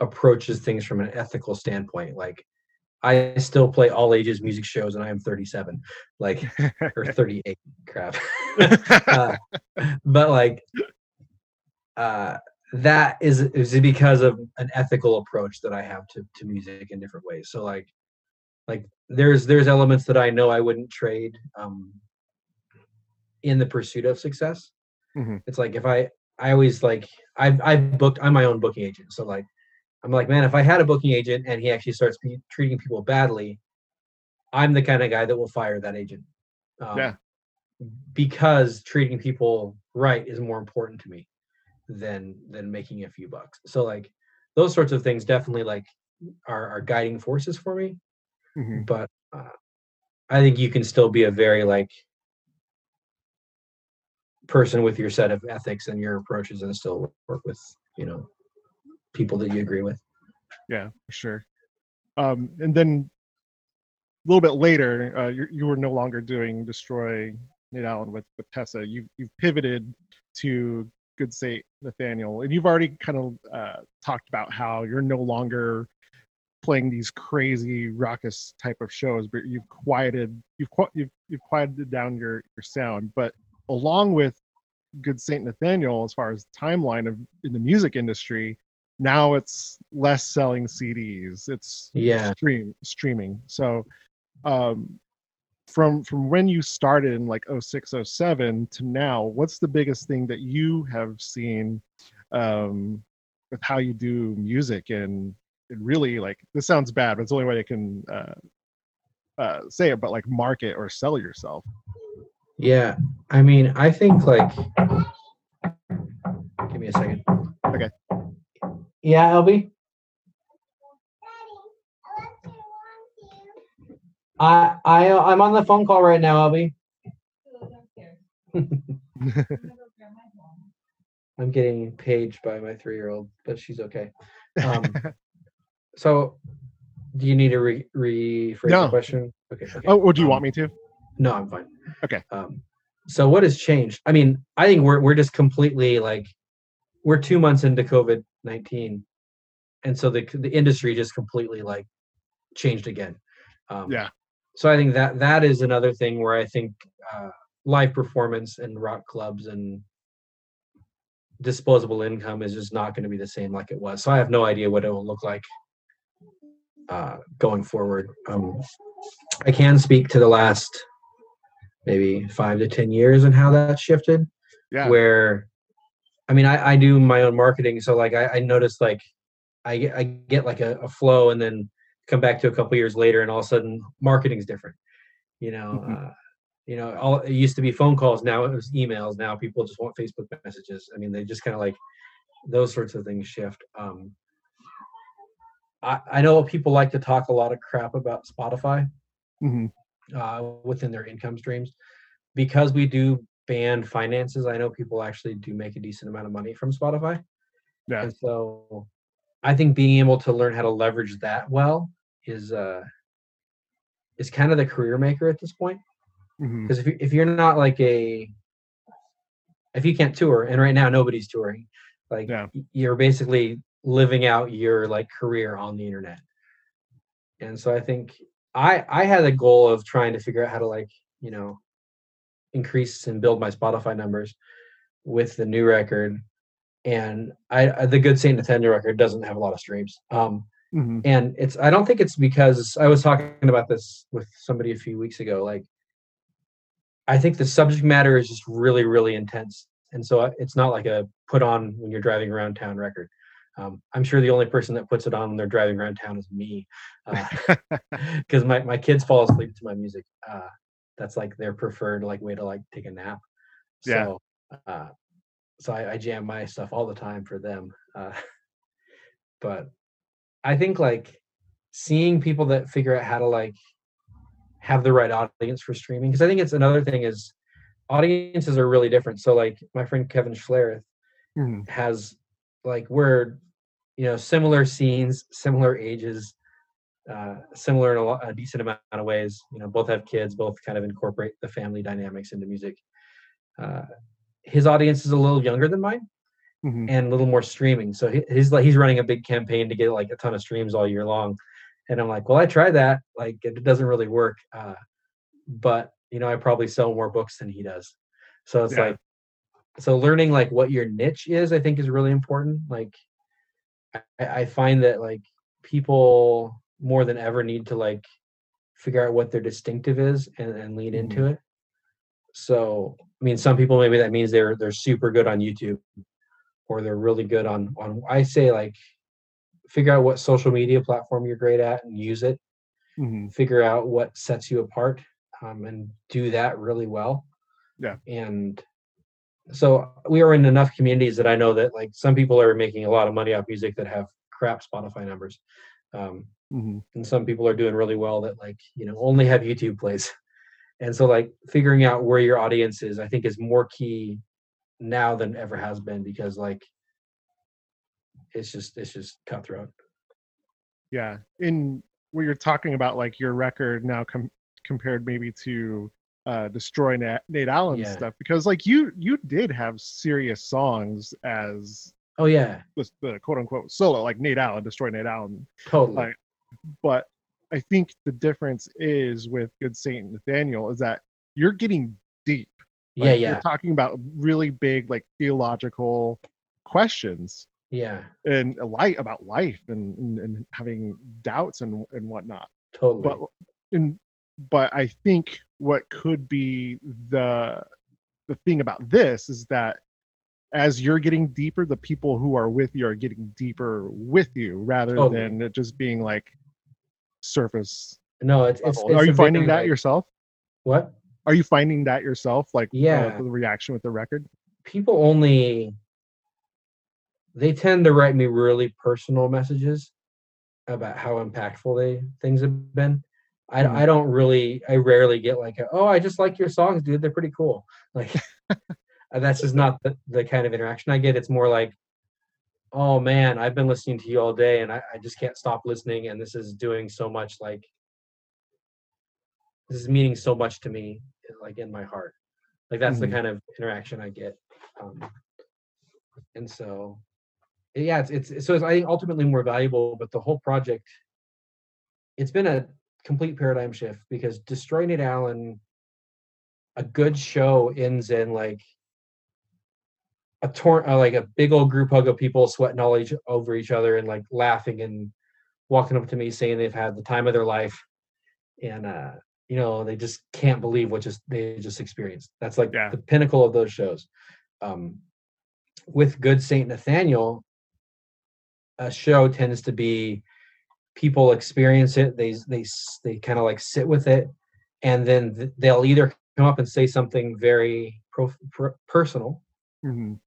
[SPEAKER 2] approaches things from an ethical standpoint. Like I still play all ages music shows and I am 37. Like or 38 crap uh, but like uh that is is because of an ethical approach that i have to to music in different ways so like like there's there's elements that i know i wouldn't trade um in the pursuit of success
[SPEAKER 1] Mhm.
[SPEAKER 2] it's like if i i always like I've I've booked i'm my own booking agent so like i'm like man if i had a booking agent and he actually starts treating people badly i'm the kind of guy that will fire that agent um,
[SPEAKER 1] Yeah.
[SPEAKER 2] because treating people right is more important to me than than making a few bucks so like those sorts of things definitely like are, are guiding forces for me
[SPEAKER 1] Mhm.
[SPEAKER 2] but uh, i think you can still be a very like person with your set of ethics and your approaches and still work- with you know people that you agree with.
[SPEAKER 1] Yeah for sure. Um and then a little bit later uh you, you were no longer doing destroy nate allen with with tessa. You you've pivoted to good saint nathaniel and you've already kind of uh talked about how you're no longer playing these crazy raucous type of shows but you've quieted you've you've, you've quieted down your your sound. But along with good saint nathaniel as far as timeline of in the music industry now it's less selling cds it's
[SPEAKER 2] Yeah.
[SPEAKER 1] stream streaming. So um from from when you started in like 06 07 to now what's the biggest thing that you have seen um with how you do music? And it really like this sounds bad but it's the only way i can uh uh say it but like market or sell yourself
[SPEAKER 2] yeah i mean i think like give me a second
[SPEAKER 1] Okay.
[SPEAKER 2] yeah lb i i i'm on the phone call right now lb I'm getting paged by my three year old, but she's okay. Um, so, do you need to re- rephrase
[SPEAKER 1] No.
[SPEAKER 2] the question? Okay. okay.
[SPEAKER 1] oh or do you
[SPEAKER 2] um,
[SPEAKER 1] want me to
[SPEAKER 2] No, I'm fine.
[SPEAKER 1] Okay.
[SPEAKER 2] Um, so what has changed? I mean, I think we're we're just completely like we're two months into COVID nineteen, and so the the industry just completely like changed again. Um,
[SPEAKER 1] Yeah.
[SPEAKER 2] So I think that that is another thing where I think uh, live performance and rock clubs and disposable income is just not going to be the same like it was. So I have no idea what it will look like uh, going forward. Um, I can speak to the last maybe five to ten years and how that shifted.
[SPEAKER 1] yeah
[SPEAKER 2] Where, I mean, I, I do my own marketing, so like I, I noticed like I get I get like a, a flow and then come back to a couple years later and all of a sudden marketing's different. You know,
[SPEAKER 1] Mhm.
[SPEAKER 2] uh, you know, all it used to be phone calls. Now it was emails. Now people just want Facebook messages. I mean, they just kind of like those sorts of things shift. Um, I, I know people like to talk a lot of crap about Spotify.
[SPEAKER 1] hmm
[SPEAKER 2] uh, within their income streams. Because we do band finances, I know people actually do make a decent amount of money from Spotify.
[SPEAKER 1] Yeah.
[SPEAKER 2] And so I think being able to learn how to leverage that well is uh is kind of the career maker at this point. Because if you if you're not like a if you can't tour, and right now nobody's touring, like
[SPEAKER 1] Yeah.
[SPEAKER 2] you're basically living out your like career on the internet. And so I think I I had a goal of trying to figure out how to like, you know, increase and build my Spotify numbers with the new record. And I I- the good Saint Nathaniel record doesn't have a lot of streams. Um
[SPEAKER 1] Mhm.
[SPEAKER 2] and it's i don't think it's because i was talking about this with somebody a few weeks ago like i think the subject matter is just really really intense and so it's not like a put on when you're driving around town record um, i'm sure the only person that puts it on when they're driving around town is me because my, my kids fall asleep to my music uh, that's like their preferred like way to like take a nap
[SPEAKER 1] Yeah.
[SPEAKER 2] so uh, so I, I jam my stuff all the time for them uh, but I think like seeing people that figure out how to like have the right audience for streaming because I think it's another thing is audiences are really different. So like my friend Kevin Schlereth
[SPEAKER 1] Mhm.
[SPEAKER 2] has like we're you know similar scenes, similar ages, uh, similar in a, lot, a decent amount of ways. You know, both have kids, both kind of incorporate the family dynamics into music. Uh, his audience is a little younger than mine
[SPEAKER 1] Mhm.
[SPEAKER 2] and a little more streaming. So he, he's like he's running a big campaign to get like a ton of streams all year long. And I'm like, well, I tried that. Like it doesn't really work. Uh, but you know, I probably sell more books than he does. So it's
[SPEAKER 1] Yeah.
[SPEAKER 2] like so learning like what your niche is, I think is really important. Like I, I find that like people more than ever need to like figure out what their distinctive is and, and lean into it. So I mean some people maybe that means they're they're super good on YouTube or they're really good on on I say like figure out what social media platform you're great at and use it.
[SPEAKER 1] Mhm.
[SPEAKER 2] Figure out what sets you apart um, and do that really well.
[SPEAKER 1] Yeah.
[SPEAKER 2] And so we are in enough communities that I know that like some people are making a lot of money off music that have crap Spotify numbers. Um,
[SPEAKER 1] Mhm.
[SPEAKER 2] and some people are doing really well that like you know only have youtube plays and so like figuring out where your audience is i think is more key now than ever has been because like it's just it's just cutthroat
[SPEAKER 1] Yeah. In what you're talking about, like your record now com- compared maybe to uh, Destroy Nate, Nate Allen
[SPEAKER 2] Yeah.
[SPEAKER 1] stuff, because like you you did have serious songs as
[SPEAKER 2] oh yeah
[SPEAKER 1] the, the quote unquote solo, like Nate Allen, Destroy Nate Allen.
[SPEAKER 2] totally
[SPEAKER 1] Like, but I think the difference is with Good Saint Nathaniel is that you're getting deep. Like,
[SPEAKER 2] yeah
[SPEAKER 1] You're talking about really big, like theological questions
[SPEAKER 2] yeah
[SPEAKER 1] and a light about life and, and, and having doubts and, and whatnot.
[SPEAKER 2] totally
[SPEAKER 1] But and but I think what could be the the thing about this is that as you're getting deeper, the people who are with you are getting deeper with you rather
[SPEAKER 2] Totally.
[SPEAKER 1] than it just being like surface
[SPEAKER 2] no it's it's, it's
[SPEAKER 1] are you finding that
[SPEAKER 2] like-
[SPEAKER 1] yourself?
[SPEAKER 2] what
[SPEAKER 1] Are you finding that yourself? Like uh,
[SPEAKER 2] Yeah.
[SPEAKER 1] the reaction with the record?
[SPEAKER 2] people only they tend to write me really personal messages about how impactful they things have been. I. I don't really I rarely get like a, oh I just like your songs dude they're pretty cool like uh, that's just not the, the kind of interaction I get it's more like oh man I've been listening to you all day and I, I just can't stop listening and this is doing so much like this is meaning so much to me like in my heart like that's
[SPEAKER 1] Mhm.
[SPEAKER 2] the kind of interaction I get um, and so yeah it's, it's so it's, i think ultimately more valuable but the whole project it's been a complete paradigm shift because destroy nate allen a good show ends in like a torn uh, like a big old group hug of people sweating all each over each other and like laughing and walking up to me saying they've had the time of their life. And uh you know they just can't believe what just they just experienced. That's like
[SPEAKER 1] Yeah.
[SPEAKER 2] the pinnacle of those shows. Um with good saint nathaniel a show tends to be people experience it they they they kind of like sit with it and then th- they'll either come up and say something very pro- personal
[SPEAKER 1] Mhm.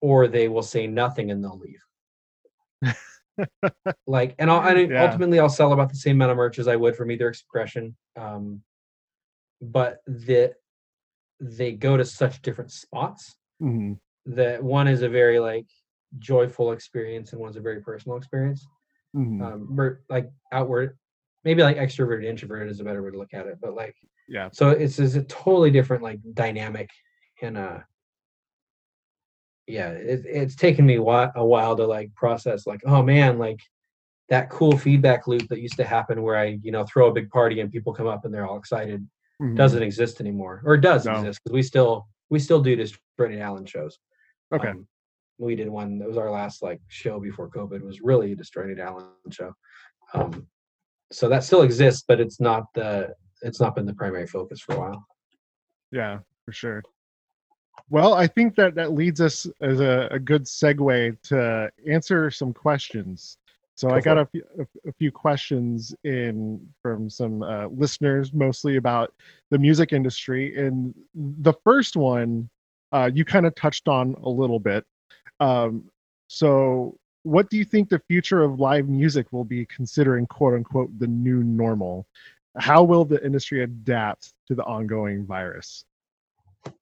[SPEAKER 2] or they will say nothing and they'll leave like and, I'll, and
[SPEAKER 1] Yeah.
[SPEAKER 2] ultimately i'll sell about the same amount of merch as i would from either expression um but the they go to such different spots
[SPEAKER 1] Mhm.
[SPEAKER 2] that one is a very like joyful experience and one's a very personal experience.
[SPEAKER 1] Mhm.
[SPEAKER 2] Um, like outward, maybe like extroverted, introverted is a better way to look at it. But like,
[SPEAKER 1] yeah.
[SPEAKER 2] so it's, it's a totally different like dynamic, and uh, yeah, it, it's taken me whi- a while to like process. Like, oh man, like that cool feedback loop that used to happen where I, you know, throw a big party and people come up and they're all excited
[SPEAKER 1] Mhm.
[SPEAKER 2] doesn't exist anymore, or it does
[SPEAKER 1] No.
[SPEAKER 2] exist because we still we still do Destroy Nate Allen shows.
[SPEAKER 1] Okay.
[SPEAKER 2] Um, we did one that was our last like show before COVID. It was really a Destroy Nate Allen show. Um, so that still exists, but it's not the it's not been the primary focus for a while.
[SPEAKER 1] Yeah, for sure. Well, I think that that leads us as a, a good segue to answer some questions. So
[SPEAKER 2] Go
[SPEAKER 1] I got a few, a few questions in from some uh, listeners, mostly about the music industry. And the first one, uh, you kind of touched on a little bit. Um, so, what do you think the future of live music will be, considering "quote unquote" the new normal? How will the industry adapt to the ongoing virus?
[SPEAKER 2] Are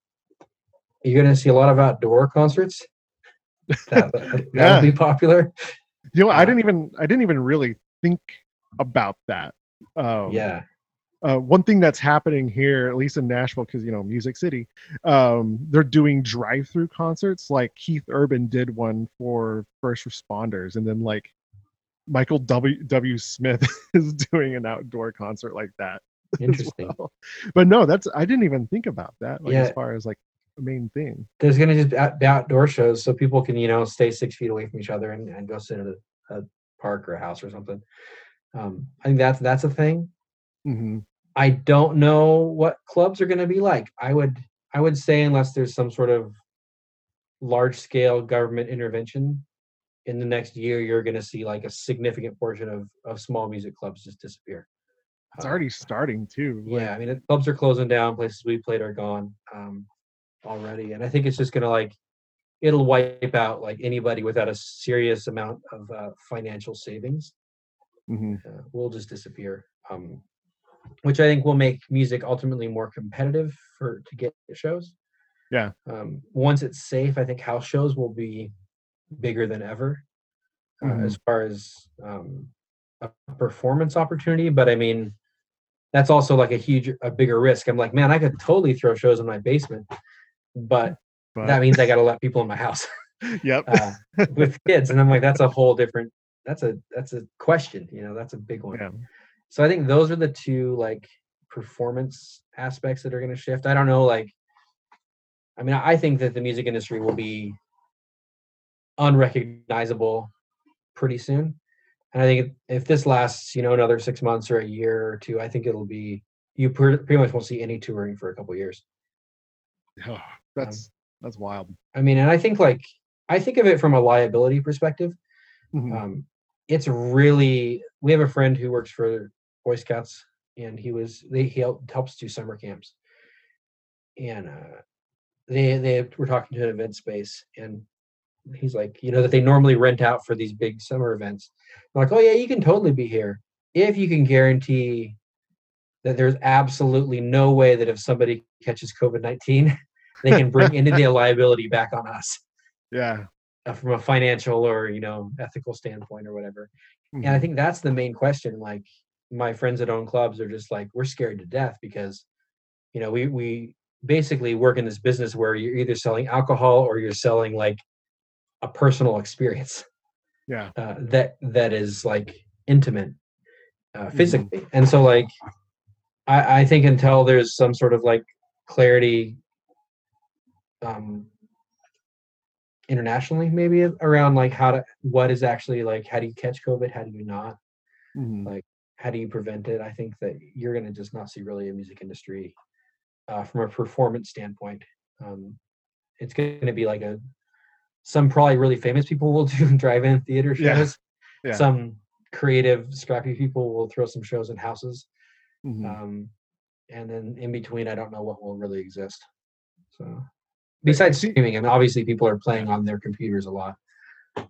[SPEAKER 2] You're going to see a lot of outdoor concerts. That, that,
[SPEAKER 1] Yeah.
[SPEAKER 2] will be popular.
[SPEAKER 1] You know, I
[SPEAKER 2] Uh,
[SPEAKER 1] didn't even I didn't even really think about that. Um,
[SPEAKER 2] yeah.
[SPEAKER 1] Uh, one thing that's happening here, at least in Nashville, because you know, Music City, um, they're doing drive-through concerts. Like Keith Urban did one for first responders, and then like Michael W. W. Smith is doing an outdoor concert like that.
[SPEAKER 2] Interesting.
[SPEAKER 1] well. But no, that's I didn't even think about that. Like as far as like the main thing.
[SPEAKER 2] There's going to just be out- be outdoor shows so people can, you know, stay six feet away from each other and, and go sit in a, a park or a house or something. Um, I think that's that's a thing.
[SPEAKER 1] Hmm
[SPEAKER 2] I don't know what clubs are going to be like. I would I would say unless there's some sort of large scale government intervention in the next year, you're going to see like a significant portion of of small music clubs just disappear.
[SPEAKER 1] It's
[SPEAKER 2] Uh,
[SPEAKER 1] already starting too. like-
[SPEAKER 2] yeah, I mean, it- clubs are closing down. Places we played are gone um, already, and I think it's just gonna like it'll wipe out like anybody without a serious amount of uh, financial savings.
[SPEAKER 1] Mhm.
[SPEAKER 2] Uh, will just disappear, um, which I think will make music ultimately more competitive for to get shows.
[SPEAKER 1] Yeah.
[SPEAKER 2] Um, once it's safe, I think house shows will be bigger than ever uh,
[SPEAKER 1] Mhm.
[SPEAKER 2] as far as um, a performance opportunity. But I mean, that's also like a huge, a bigger risk. I'm like, man, I could totally throw shows in my basement, but
[SPEAKER 1] But
[SPEAKER 2] that means I got to let people in my house
[SPEAKER 1] yep.
[SPEAKER 2] uh, with kids, and I'm like, that's a whole different. That's a that's a question. You know, that's a big one.
[SPEAKER 1] yeah.
[SPEAKER 2] So I think those are the two like performance aspects that are going to shift. I don't know, like, I mean, I think that the music industry will be unrecognizable pretty soon. And I think if this lasts, you know, another six months or a year or two, I think it'll be you pre- pretty much won't see any touring for a couple years.
[SPEAKER 1] Oh,
[SPEAKER 2] Um,
[SPEAKER 1] that's that's wild.
[SPEAKER 2] I mean, and I think like I think of it from a liability perspective.
[SPEAKER 1] Mhm.
[SPEAKER 2] um, it's really we have a friend who works for boy scouts and he was they he help, helps do summer camps and uh they they were talking to an event space and he's like you know that they normally rent out for these big summer events I'm like oh yeah you can totally be here if you can guarantee that there's absolutely no way that if somebody catches covid-19 they can bring any of the liability back on us
[SPEAKER 1] yeah.
[SPEAKER 2] uh, from a financial or you know ethical standpoint or whatever and i
[SPEAKER 1] Mhm.
[SPEAKER 2] think that's the main question like my friends that own clubs are just like we're scared to death because you know we we basically work in this business where you're either selling alcohol or you're selling like a personal experience
[SPEAKER 1] Yeah.
[SPEAKER 2] uh, that that is like intimate uh,
[SPEAKER 1] Mhm.
[SPEAKER 2] physically and so like i i think until there's some sort of like clarity um internationally maybe around like how to what is actually like how do you catch covid how do you not
[SPEAKER 1] Mhm.
[SPEAKER 2] like how do you prevent it? I think that you're going to just not see really a music industry uh, from a performance standpoint. Um, it's going to be like a some probably really famous people will do drive-in theater shows.
[SPEAKER 1] Yeah.
[SPEAKER 2] some creative scrappy people will throw some shows in houses.
[SPEAKER 1] Mhm.
[SPEAKER 2] um, and then in between i don't know what will really exist. So besides streaming and obviously people are playing on their computers a lot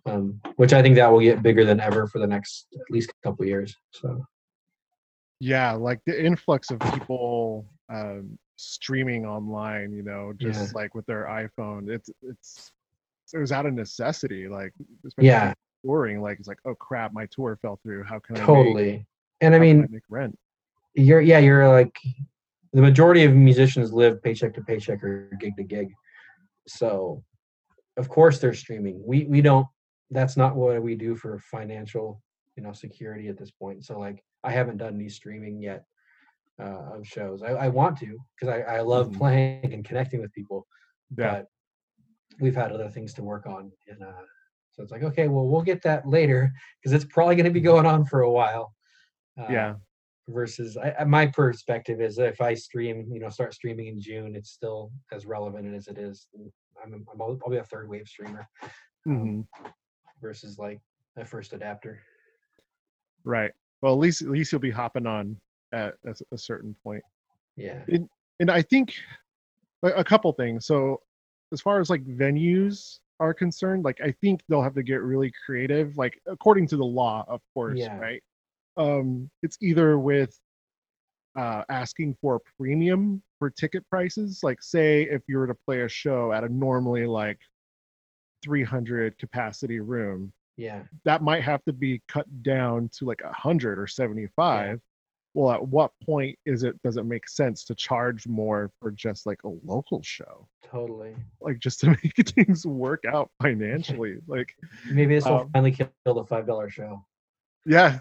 [SPEAKER 2] um, which i think that will get bigger than ever for the next at least couple years so
[SPEAKER 1] yeah, like the influx of people um, streaming online. You know, just
[SPEAKER 2] Yeah.
[SPEAKER 1] like with their iPhone. It's it's it was out of necessity. Like
[SPEAKER 2] Yeah,
[SPEAKER 1] touring. Like it's like oh crap, my tour fell through. How can I
[SPEAKER 2] totally. And I mean,
[SPEAKER 1] I make rent?
[SPEAKER 2] you're yeah, you're like the majority of musicians live paycheck to paycheck or gig to gig. So of course they're streaming. We we don't that's not what we do for financial, you know, security at this point. So like I haven't done any streaming yet uh, of shows. I, I want to because I, I love
[SPEAKER 1] Mhm.
[SPEAKER 2] playing and connecting with people.
[SPEAKER 1] Yeah.
[SPEAKER 2] But we've had other things to work on. And uh so it's like, okay, well we'll get that later because it's probably gonna be going on for a while. Uh,
[SPEAKER 1] Yeah.
[SPEAKER 2] versus I, my perspective is if I stream, you know, start streaming in June, it's still as relevant as it is. I'm, I'm I'll, I'll be a third wave streamer
[SPEAKER 1] Mhm.
[SPEAKER 2] versus like a first adapter.
[SPEAKER 1] Right. Well, at least at least you'll be hopping on at a certain point.
[SPEAKER 2] Yeah.
[SPEAKER 1] and I think a, a couple things. So as far as like venues are concerned, like I think they'll have to get really creative, like according to the law, of course,
[SPEAKER 2] Yeah.
[SPEAKER 1] right? Um, it's either with uh, asking for a premium for ticket prices, like say if you were to play a show at a normally like 300 capacity room,
[SPEAKER 2] Yeah.
[SPEAKER 1] that might have to be cut down to like a hundred or 75 well at what point is it does it make sense to charge more for just like a local show
[SPEAKER 2] Totally.
[SPEAKER 1] like just to make things work out financially like
[SPEAKER 2] Maybe this will
[SPEAKER 1] Um,
[SPEAKER 2] finally kill the five dollar show.
[SPEAKER 1] yeah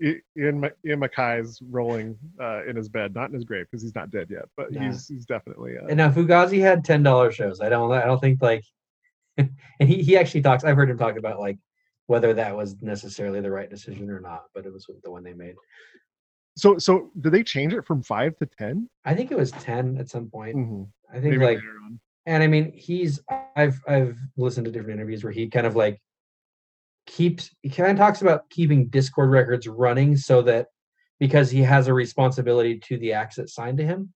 [SPEAKER 1] Ian, Ian MacKaye's rolling uh, in his bed, not in his grave because he's not dead yet, but he's he's definitely uh,
[SPEAKER 2] And now Fugazi had ten dollar shows. I don't I don't think like and he, he actually talks I've heard him talk about like whether that was necessarily the right decision or not, but it was the one they made.
[SPEAKER 1] so so did they change it from five to 10
[SPEAKER 2] I think it was ten at some point.
[SPEAKER 1] mm-hmm.
[SPEAKER 2] I think
[SPEAKER 1] maybe
[SPEAKER 2] like and I mean he's I've I've listened to different interviews where he kind of like keeps he kind of talks about keeping Dischord records running so that because he has a responsibility to the acts that signed to him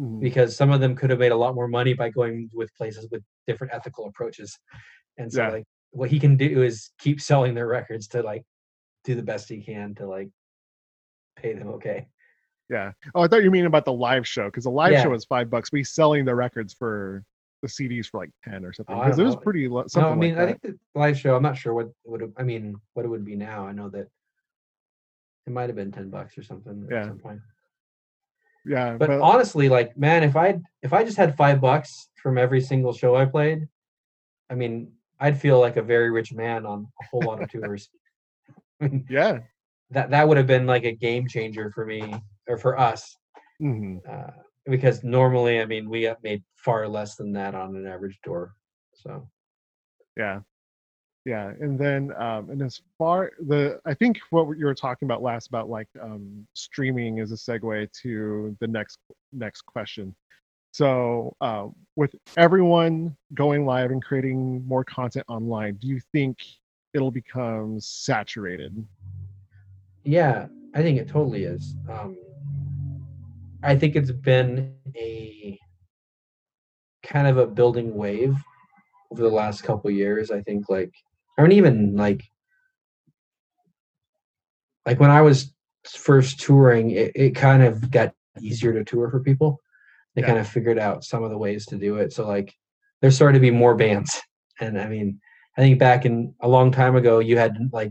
[SPEAKER 1] Mhm.
[SPEAKER 2] because some of them could have made a lot more money by going with places with different ethical approaches and so
[SPEAKER 1] Yeah.
[SPEAKER 2] like what he can do is keep selling their records to like do the best he can to like pay them okay
[SPEAKER 1] Yeah. Oh, I thought you mean about the live show because the live
[SPEAKER 2] Yeah.
[SPEAKER 1] show was five bucks, he's selling the records for the CDs for like ten or something.
[SPEAKER 2] Oh,
[SPEAKER 1] Because it was pretty lo-
[SPEAKER 2] no i mean
[SPEAKER 1] like
[SPEAKER 2] i think the live show i'm not sure what would i mean what it would be now i know that it might have been 10 bucks or something
[SPEAKER 1] Yeah.
[SPEAKER 2] at some point
[SPEAKER 1] yeah,
[SPEAKER 2] but
[SPEAKER 1] but,
[SPEAKER 2] honestly like man if i if i just had five bucks from every single show i played i mean i'd feel like a very rich man on a whole lot of tours I mean,
[SPEAKER 1] yeah.
[SPEAKER 2] that that would have been like a game changer for me or for us
[SPEAKER 1] hmm
[SPEAKER 2] uh, because normally i mean we have made far less than that on an average tour so
[SPEAKER 1] Yeah. Yeah. And then um and as far the I think what you were talking about last about like um streaming is a segue to the next next question. So uh, with everyone going live and creating more content online, do you think it'll become saturated?
[SPEAKER 2] Yeah, I think it totally is. Um, I think it's been a kind of a building wave over the last couple years. I think like, I mean, even like, like when I was first touring, it, it kind of got easier to tour for people. They
[SPEAKER 1] Yeah.
[SPEAKER 2] kind of figured out some of the ways to do it. So like, there's starting to be more bands, and I mean, I think back in a long time ago, you had like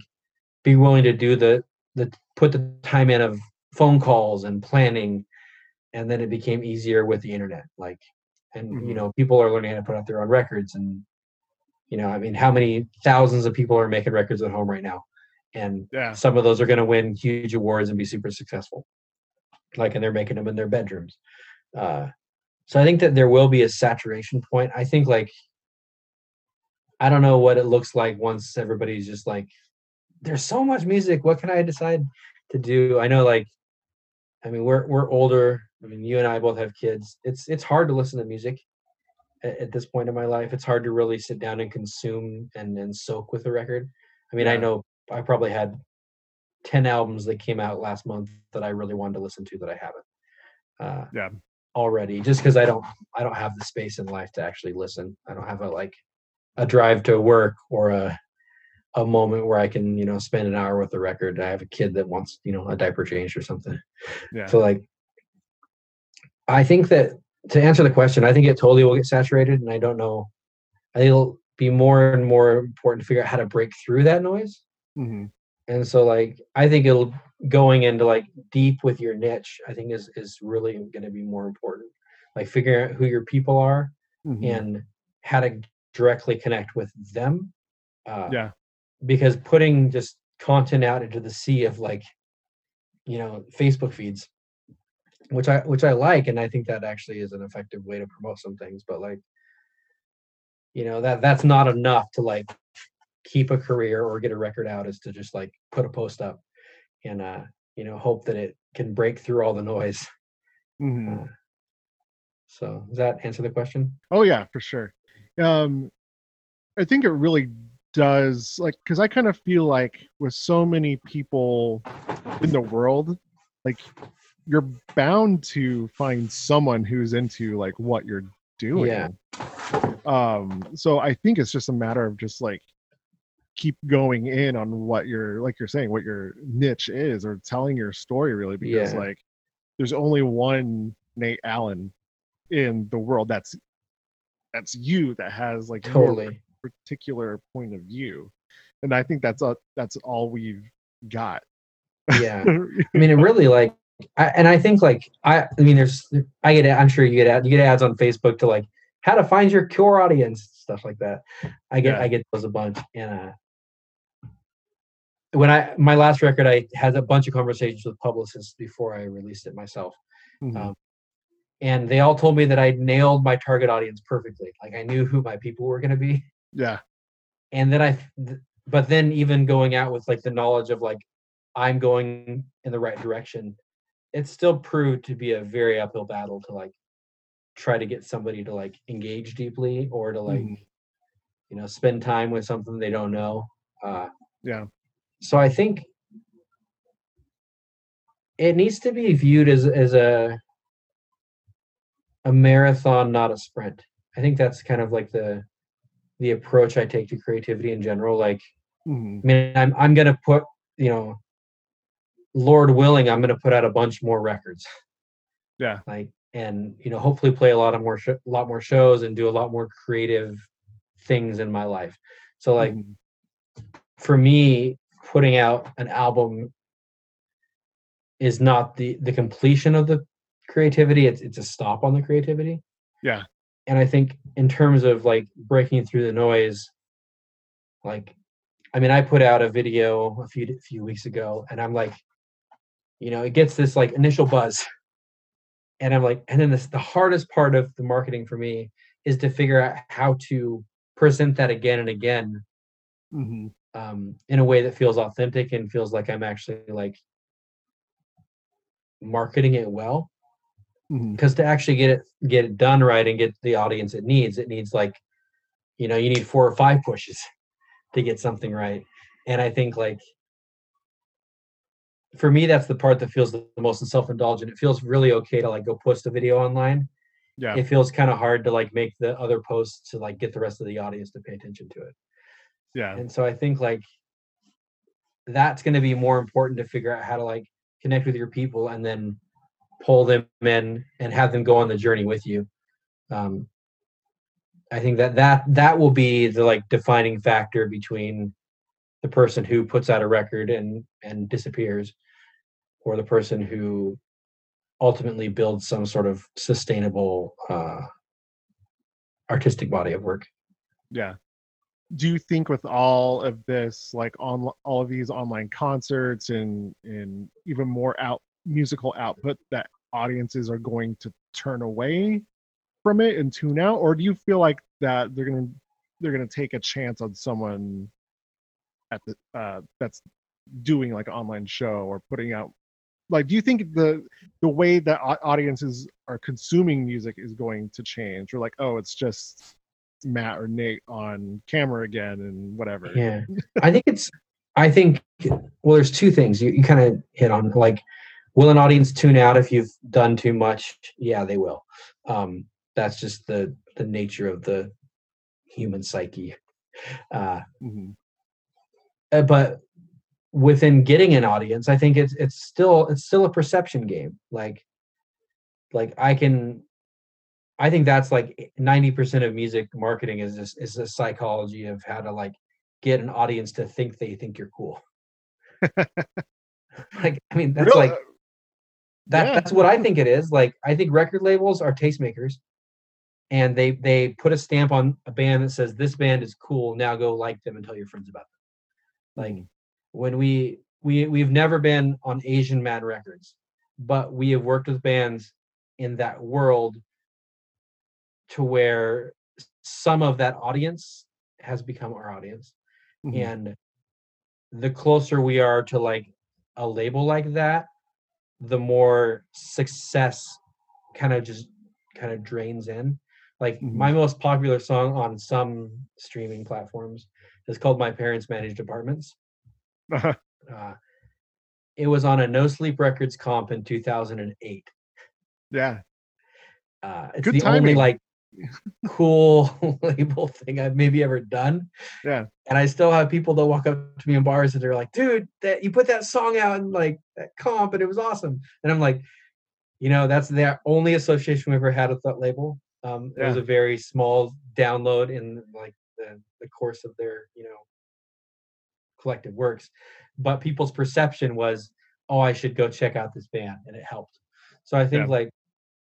[SPEAKER 2] be willing to do the the put the time in of phone calls and planning and then it became easier with the internet like and you
[SPEAKER 1] Mhm.
[SPEAKER 2] know people are learning how to put out their own records and you know i mean how many thousands of people are making records at home right now? And
[SPEAKER 1] Yeah.
[SPEAKER 2] some of those are going to win huge awards and be super successful. Like and they're making them in their bedrooms. Uh so i think that there will be a saturation point. I think like i don't know what it looks like once everybody's just like there's so much music. What can i decide to do? I know like i mean we're we're older. I mean you and i both have kids. It's it's hard to listen to music at, at this point in my life it's hard to really sit down and consume and and soak with a record i mean i know i probably had 10 albums that came out last month that i really wanted to listen to that i haven't uh
[SPEAKER 1] Yeah.
[SPEAKER 2] already just because i don't i don't have the space in life to actually listen i don't have a like a drive to work or a a moment where I can, you know, spend an hour with a record. I have a kid that wants, you know, a diaper change or something.
[SPEAKER 1] Yeah.
[SPEAKER 2] So like I think that to answer the question, I think it totally will get saturated, and I don't know. I think it'll be more and more important to figure out how to break through that noise.
[SPEAKER 1] hmm
[SPEAKER 2] And so, like, I think it'll going into like deep with your niche. I think is is really going to be more important. Like figuring out who your people are
[SPEAKER 1] hmm
[SPEAKER 2] and how to directly connect with them. Uh,
[SPEAKER 1] Yeah.
[SPEAKER 2] Because putting just content out into the sea of like, you know, Facebook feeds, which I which I like, and I think that actually is an effective way to promote some things. But like, you know, that that's not enough to like keep a career or get a record out. Is to just like put a post up and uh, you know, hope that it can break through all the noise.
[SPEAKER 1] hmm
[SPEAKER 2] Uh, so does that answer the question?
[SPEAKER 1] Oh yeah, for sure. Um, I think it really does, like, because I kind of feel like with so many people in the world, like, you're bound to find someone who's into like what you're doing.
[SPEAKER 2] Yeah.
[SPEAKER 1] Um, so I think it's just a matter of just like keep going in on what your like you're saying what your niche is or telling your story really because
[SPEAKER 2] Yeah.
[SPEAKER 1] like there's only one Nate Allen in the world that's that's you that has like
[SPEAKER 2] Totally.
[SPEAKER 1] particular point of view and i think that's a, that's all we've got
[SPEAKER 2] Yeah. I mean, it really like, I, and I think like, I, I mean, there's, I get, I'm sure you get ad, you get ads on Facebook to like how to find your core audience, stuff like that. I get,
[SPEAKER 1] Yeah.
[SPEAKER 2] I get those a bunch. And uh, when I, my last record, I had a bunch of conversations with publicists before I released it myself.
[SPEAKER 1] Mhm.
[SPEAKER 2] Um, and they all told me that I nailed my target audience perfectly. Like I knew who my people were going to be.
[SPEAKER 1] yeah
[SPEAKER 2] and then I, but then even going out with like the knowledge of like I'm going in the right direction, it still proved to be a very uphill battle to like try to get somebody to like engage deeply or to like
[SPEAKER 1] Mhm.
[SPEAKER 2] you know spend time with something they don't know. Uh,
[SPEAKER 1] yeah
[SPEAKER 2] so I think it needs to be viewed as as a a marathon, not a sprint. I think that's kind of like the the approach I take to creativity in general. Like
[SPEAKER 1] Mhm.
[SPEAKER 2] I mean, I'm I'm gonna put, you know, Lord willing, I'm gonna put out a bunch more records.
[SPEAKER 1] Yeah.
[SPEAKER 2] Like, and you know, hopefully play a lot of more, sh- lot more shows and do a lot more creative things in my life. So, like,
[SPEAKER 1] Mhm.
[SPEAKER 2] for me, putting out an album is not the the completion of the creativity. It's it's a stop on the creativity.
[SPEAKER 1] yeah
[SPEAKER 2] and I think in terms of like breaking through the noise, like, I mean, I put out a video a few few weeks ago, and I'm like, you know, it gets this like initial buzz, and I'm like, and then this the hardest part of the marketing for me is to figure out how to present that again and again
[SPEAKER 1] Mhm.
[SPEAKER 2] um, in a way that feels authentic and feels like I'm actually like marketing it well. Because to actually get it get it done right and get the audience it needs it needs like you know you need four or five pushes to get something right. And i think like for me that's the part that feels the most self-indulgent. It feels really okay to like go post a video online.
[SPEAKER 1] Yeah.
[SPEAKER 2] It feels kind of hard to like make the other posts to like get the rest of the audience to pay attention to it.
[SPEAKER 1] Yeah.
[SPEAKER 2] And so i think like that's going to be more important to figure out how to like connect with your people and then pull them in and have them go on the journey with you. Um i think that that that will be the like defining factor between the person who puts out a record and and disappears or the person who ultimately builds some sort of sustainable uh artistic body of work
[SPEAKER 1] Yeah. Do you think with all of this, like on all of these online concerts and and even more out musical output, that audiences are going to turn away from it and tune out, or do you feel like that they're gonna they're gonna take a chance on someone at the uh, that's doing like an online show or putting out like do you think the the way that audiences are consuming music is going to change or like oh it's just Matt or Nate on camera again and whatever.
[SPEAKER 2] Yeah. I think it's I think well there's two things you, you kind of hit on like will an audience tune out if you've done too much? Yeah, they will. Um that's just the the nature of the human psyche. Uh
[SPEAKER 1] Mhm.
[SPEAKER 2] Uh, but within getting an audience, I think it's it's still it's still a perception game. Like like I can I think that's like 90% of music marketing is just is the psychology of how to like get an audience to think they think you're cool. like I mean that's like that
[SPEAKER 1] Yeah.
[SPEAKER 2] that's what I think it is. Like I think record labels are tastemakers and they they put a stamp on a band that says this band is cool, now go like them and tell your friends about them. Like
[SPEAKER 1] Mhm.
[SPEAKER 2] when we we we've never been on Asian Man Records, but we have worked with bands in that world to where some of that audience has become our audience
[SPEAKER 1] Mhm.
[SPEAKER 2] and the closer we are to like a label like that the more success kind of just kind of drains in like
[SPEAKER 1] Mhm.
[SPEAKER 2] my most popular song on some streaming platforms is called my parents managed apartments uh, it was on a no sleep records comp in 2008
[SPEAKER 1] yeah.
[SPEAKER 2] uh, it's
[SPEAKER 1] Good
[SPEAKER 2] the only like cool label thing I've maybe ever done.
[SPEAKER 1] Yeah.
[SPEAKER 2] And I still have people that walk up to me in bars and they're like, dude, that you put that song out and like that comp and it was awesome. And I'm like, you know, that's the only association we ever had with that label. Um, it was a very small download in like the, the course of their, you know, collective works. But people's perception was, oh, I should go check out this band. And it helped. So I think
[SPEAKER 1] Yeah.
[SPEAKER 2] like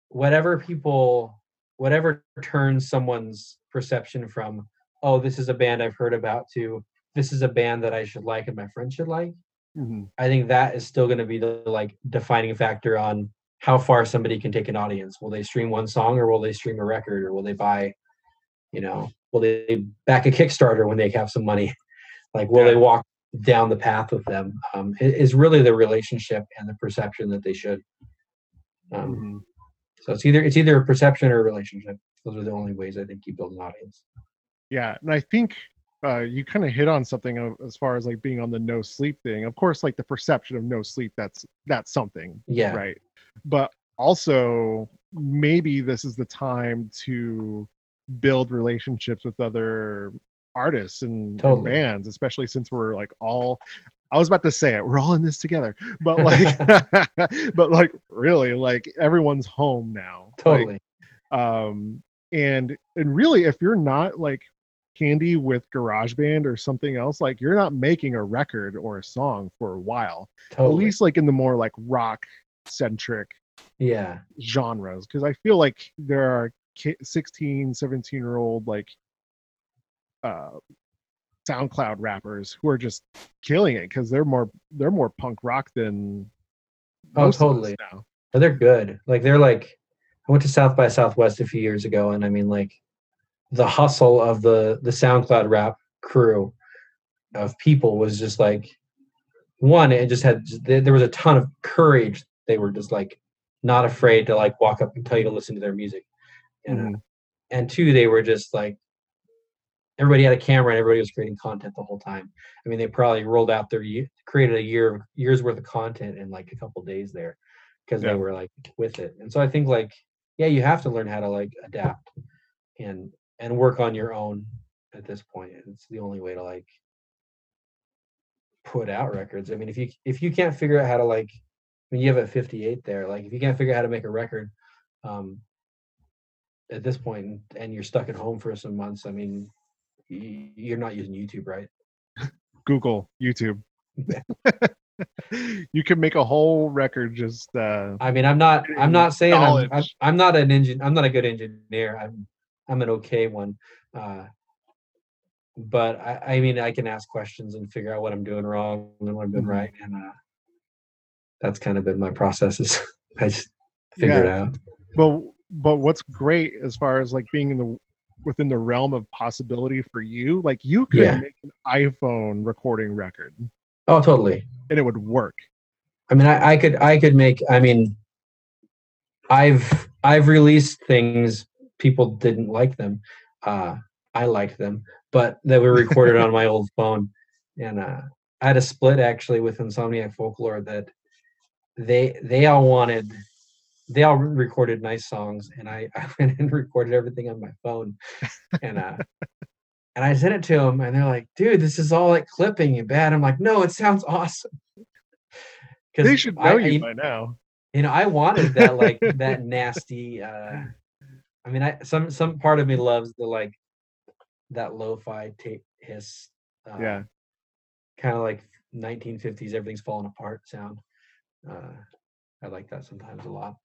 [SPEAKER 2] whatever people whatever turns someone's perception from oh this is a band i've heard about to this is a band that i should like and my friend should like
[SPEAKER 1] Mhm.
[SPEAKER 2] i think that is still going to be the like defining factor on how far somebody can take an audience will they stream one song or will they stream a record or will they buy you know will they back a kickstarter when they have some money like will they walk down the path with them um, is really the relationship and the perception that they should um,
[SPEAKER 1] Mhm.
[SPEAKER 2] so it's either it's either a perception or a relationship. Those are the only ways I think you build an audience.
[SPEAKER 1] Yeah, and I think uh, you kind of hit on something as far as like being on the no sleep thing. Of course, like the perception of no sleep, that's that's something,
[SPEAKER 2] Yeah.
[SPEAKER 1] right? But also, maybe this is the time to build relationships with other artists and, and bands, especially since we're like all. I was about to say it. We're all in this together, but like, but like, really, like everyone's home now. Like,
[SPEAKER 2] Totally.
[SPEAKER 1] um and and really if you're not like handy with GarageBand or something else like you're not making a record or a song for a while
[SPEAKER 2] totally.
[SPEAKER 1] at least like in the more like rock centric
[SPEAKER 2] yeah.
[SPEAKER 1] genres because i feel like there are 16 17 year old like uh soundcloud rappers who are just killing it because they're more they're more punk rock than
[SPEAKER 2] Oh,
[SPEAKER 1] most of us
[SPEAKER 2] totally.
[SPEAKER 1] now
[SPEAKER 2] But they're good. Like they're like I went to South by Southwest a few years ago and I mean like the hustle of the the SoundCloud rap crew of people was just like one it just had there was a ton of courage they were just like not afraid to like walk up and tell you to listen to their music and
[SPEAKER 1] Mhm.
[SPEAKER 2] and two they were just like everybody had a camera and everybody was creating content the whole time i mean they probably rolled out their created a year years worth of content in like a couple days there because
[SPEAKER 1] Yeah.
[SPEAKER 2] they were like with it and so i think like yeah you have to learn how to like adapt and and work on your own at this point it's the only way to like put out records i mean if you if you can't figure out how to like I mean, you have a 58 there like if you can't figure out how to make a record um at this point and, you're stuck at home for some months i mean you're not using youtube right?
[SPEAKER 1] Google youtube. You can make a whole record just uh
[SPEAKER 2] i mean i'm not i'm not saying I'm, I'm, I'm not an engine i'm not a good engineer. I'm i'm an okay one uh but I, I mean i can ask questions and figure out what i'm doing wrong and what i'm doing
[SPEAKER 1] Mhm.
[SPEAKER 2] right and uh that's kind of been my process is i just figure it out.
[SPEAKER 1] But but what's great as far as like being in the within the realm of possibility for you like you could
[SPEAKER 2] Yeah.
[SPEAKER 1] make an iphone recording record
[SPEAKER 2] oh totally
[SPEAKER 1] and it would work
[SPEAKER 2] I mean, I, I could, I could make. I mean, I've, I've released things people didn't like them. Uh, I liked them, but they were recorded on my old phone, and uh, I had a split actually with Insomniac Folklore that they, they all wanted, they all recorded nice songs, and I, I went and recorded everything on my phone, and uh, and I sent it to them, and they're like, "Dude, this is all like clipping and bad." I'm like, "No, it sounds awesome." 'Cause
[SPEAKER 1] they should
[SPEAKER 2] I-
[SPEAKER 1] know
[SPEAKER 2] I-
[SPEAKER 1] you by now
[SPEAKER 2] You know, I wanted that like that nasty. uh I mean, I some some part of me loves the like that lo-fi tape hiss. Uh,
[SPEAKER 1] Yeah.
[SPEAKER 2] Kind of like 1950s, everything's falling apart sound. Uh, I like that sometimes a lot.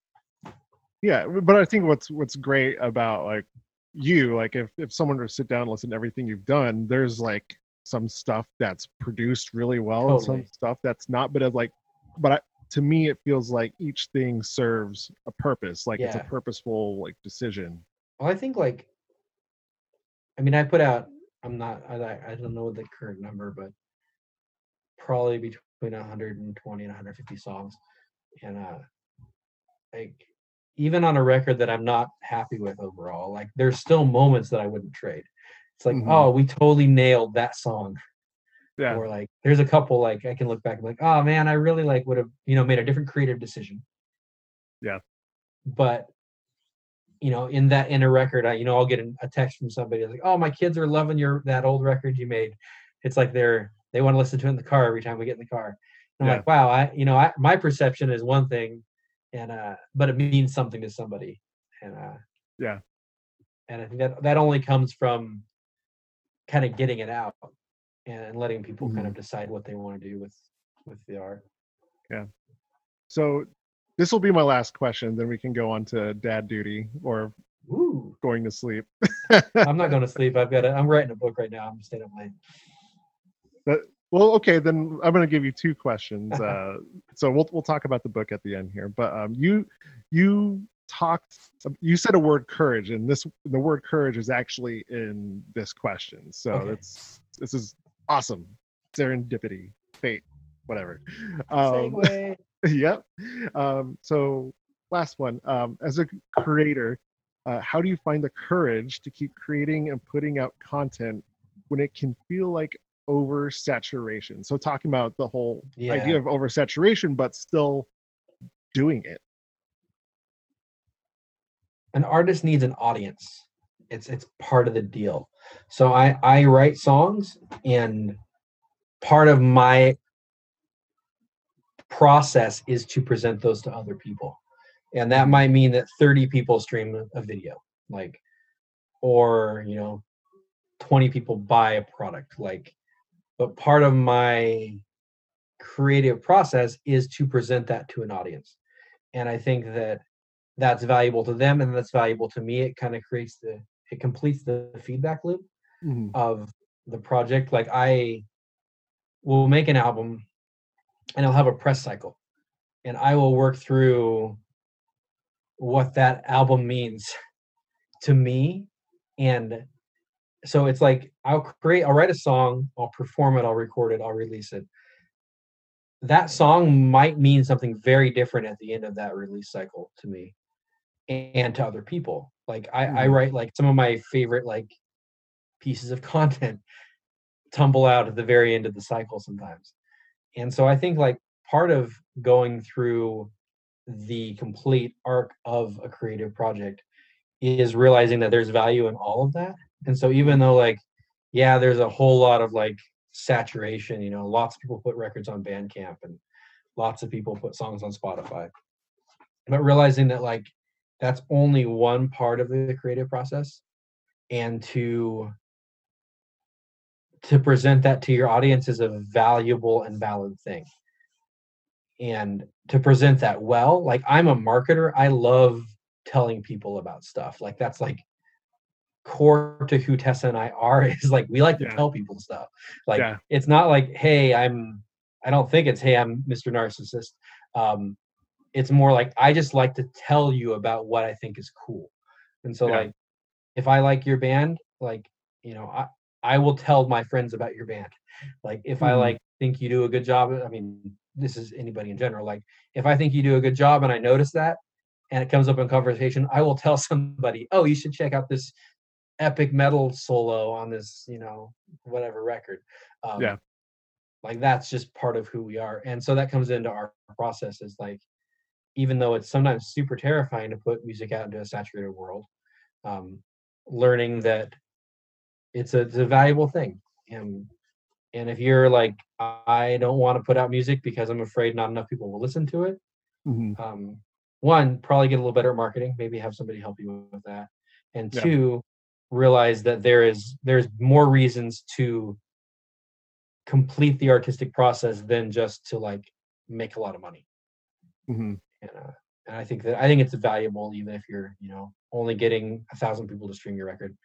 [SPEAKER 1] Yeah, but I think what's what's great about like you, like if if someone were to sit down and listen to everything you've done, there's like some stuff that's produced really well and some stuff that's not. But it's like, but I, to me, it feels like each thing serves a purpose. Like it's a purposeful like decision.
[SPEAKER 2] Well, I think like, I mean, I put out. I'm not. I I I don't know the current number, but probably between 120 and 150 songs, and uh, like even on a record that I'm not happy with overall, like there's still moments that I wouldn't trade. It's like,
[SPEAKER 1] Mhm.
[SPEAKER 2] oh, we totally nailed that song.
[SPEAKER 1] Yeah.
[SPEAKER 2] Or like, there's a couple like I can look back and like, oh man, I really like would have you know made a different creative decision.
[SPEAKER 1] Yeah.
[SPEAKER 2] But you know, in that in a record, I you know I'll get a text from somebody like, oh, my kids are loving your that old record you made. It's like they're they want to listen to it in the car every time we get in the car. And I'm
[SPEAKER 1] Yeah.
[SPEAKER 2] like, wow, I you know I my perception is one thing, and uh, but it means something to somebody, and uh,
[SPEAKER 1] Yeah.
[SPEAKER 2] and I think that that only comes from kind of getting it out and letting people kind
[SPEAKER 1] Mhm.
[SPEAKER 2] of decide what they want to do with with the art.
[SPEAKER 1] Yeah so this will be my last question. Then we can go on to dad duty or
[SPEAKER 2] Ooh,
[SPEAKER 1] going to sleep.
[SPEAKER 2] I'm not going to sleep. I've got. A, I'm writing a book right now. I'm staying up late.
[SPEAKER 1] Well, okay, then I'm going to give you two questions. Uh, so we'll we'll talk about the book at the end here. But um, you you talked you said a word courage, and this the word courage is actually in this question. So
[SPEAKER 2] Okay.
[SPEAKER 1] it's this is awesome. Serendipity, fate, whatever. Um, yep. Um, so last one. Um, as a creator, uh, how do you find the courage to keep creating and putting out content when it can feel like oversaturation? So talking about the whole
[SPEAKER 2] Yeah.
[SPEAKER 1] idea of oversaturation, but still doing it.
[SPEAKER 2] an artist needs an audience. It's it's part of the deal. So I I write songs and part of my process is to present those to other people. And that might mean that 30 people stream a- a video like or you know 20 people buy a product like but part of my creative process is to present that to an audience. And I think that that's valuable to them and that's valuable to me. It kind of creates the it completes the feedback loop
[SPEAKER 1] Mhm.
[SPEAKER 2] of the project. Like I will make an album and I'll have a press cycle and I will work through what that album means to me. And so it's like I'll create, I'll write a song, I'll perform it, I'll record it, I'll release it. That song might mean something very different at the end of that release cycle to me and to other people. Like I, I
[SPEAKER 1] Mhm.
[SPEAKER 2] write like some of my favorite like pieces of content tumble out at the very end of the cycle sometimes. And so I think like part of going through the complete arc of a creative project is realizing that there's value in all of that. And so even though like yeah, there's a whole lot of like saturation, you know, lots of people put records on Bandcamp and lots of people put songs on Spotify. But realizing that like that's only one part of the creative process and to to present that to your audience is a valuable and valid thing and to present that well like i'm a marketer i love telling people about stuff like that's like core to who tessa and i are is like we like to
[SPEAKER 1] Yeah.
[SPEAKER 2] tell people stuff like
[SPEAKER 1] Yeah.
[SPEAKER 2] it's not like hey i'm i don't think it's hey i'm mr narcissist um it's more like i just like to tell you about what i think is cool and so
[SPEAKER 1] Yeah.
[SPEAKER 2] like if i like your band like you know i i will tell my friends about your band like if i
[SPEAKER 1] Mhm.
[SPEAKER 2] like think you do a good job i mean this is anybody in general like if i think you do a good job and i notice that and it comes up in conversation i will tell somebody oh you should check out this epic metal solo on this you know whatever record um,
[SPEAKER 1] Yeah.
[SPEAKER 2] like that's just part of who we are and so that comes into our process is like even though it's sometimes super terrifying to put music out into a saturated world um, learning that it's a, it's a valuable thing and and if you're like i don't want to put out music because i'm afraid not enough people will listen to it
[SPEAKER 1] Mhm.
[SPEAKER 2] Um, one, probably get a little better at marketing. Maybe have somebody help you with that. And two, realize that there is there's more reasons to complete the artistic process than just to like make a lot of money.
[SPEAKER 1] Mhm.
[SPEAKER 2] And uh, and I think that I think it's valuable even if you're you know only getting a thousand people to stream your record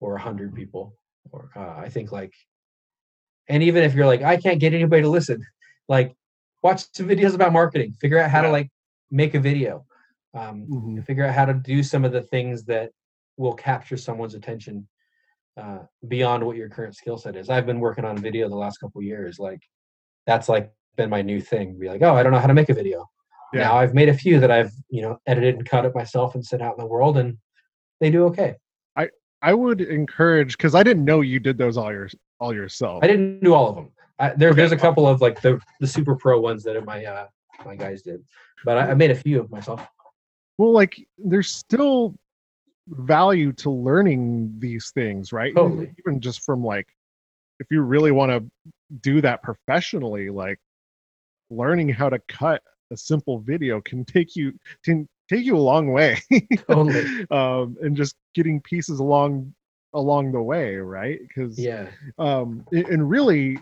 [SPEAKER 2] or a hundred people. Or uh, I think like, and even if you're like I can't get anybody to listen, like watch some videos about marketing. Figure out how to like make a video. Um,
[SPEAKER 1] Mhm.
[SPEAKER 2] and figure out how to do some of the things that will capture someone's attention uh, beyond what your current skill set is. I've been working on video the last couple years. Like that's like been my new thing. Be like, oh, I don't know how to make a video.
[SPEAKER 1] Yeah.
[SPEAKER 2] Now I've made a few that I've you know edited and cut it myself and sent out in the world, and they do okay.
[SPEAKER 1] I I would encourage because I didn't know you did those all your all yourself.
[SPEAKER 2] I didn't do all of them. I, there,
[SPEAKER 1] Okay.
[SPEAKER 2] there's a couple of like the the super pro ones that my uh, my guys did, but I, I made a few of myself.
[SPEAKER 1] Well, like there's still value to learning these things, right? Even-
[SPEAKER 2] Totally.
[SPEAKER 1] Even just from like, if you really want to do that professionally, like learning how to cut a simple video can take you can take you a long way.
[SPEAKER 2] Totally.
[SPEAKER 1] um, and just getting pieces along along the way, right? Because
[SPEAKER 2] Yeah.
[SPEAKER 1] um and really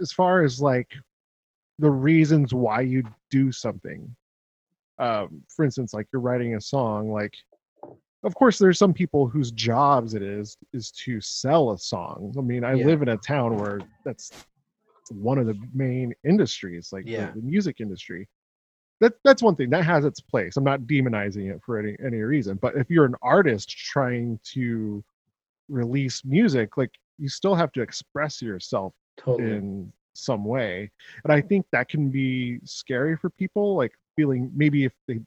[SPEAKER 1] as far as like the reasons why you do something um for instance like you're writing a song like of course there's some people whose jobs it is is to sell a song. I mean i
[SPEAKER 2] Yeah.
[SPEAKER 1] live in a town where that's one of the main industries like the- the, music industry. That that's one thing that has its place. I'm not demonizing it for any any reason but if you're an artist trying to release music like you still have to express yourself
[SPEAKER 2] Totally.
[SPEAKER 1] in some way. And i think that can be scary for people like feeling maybe if they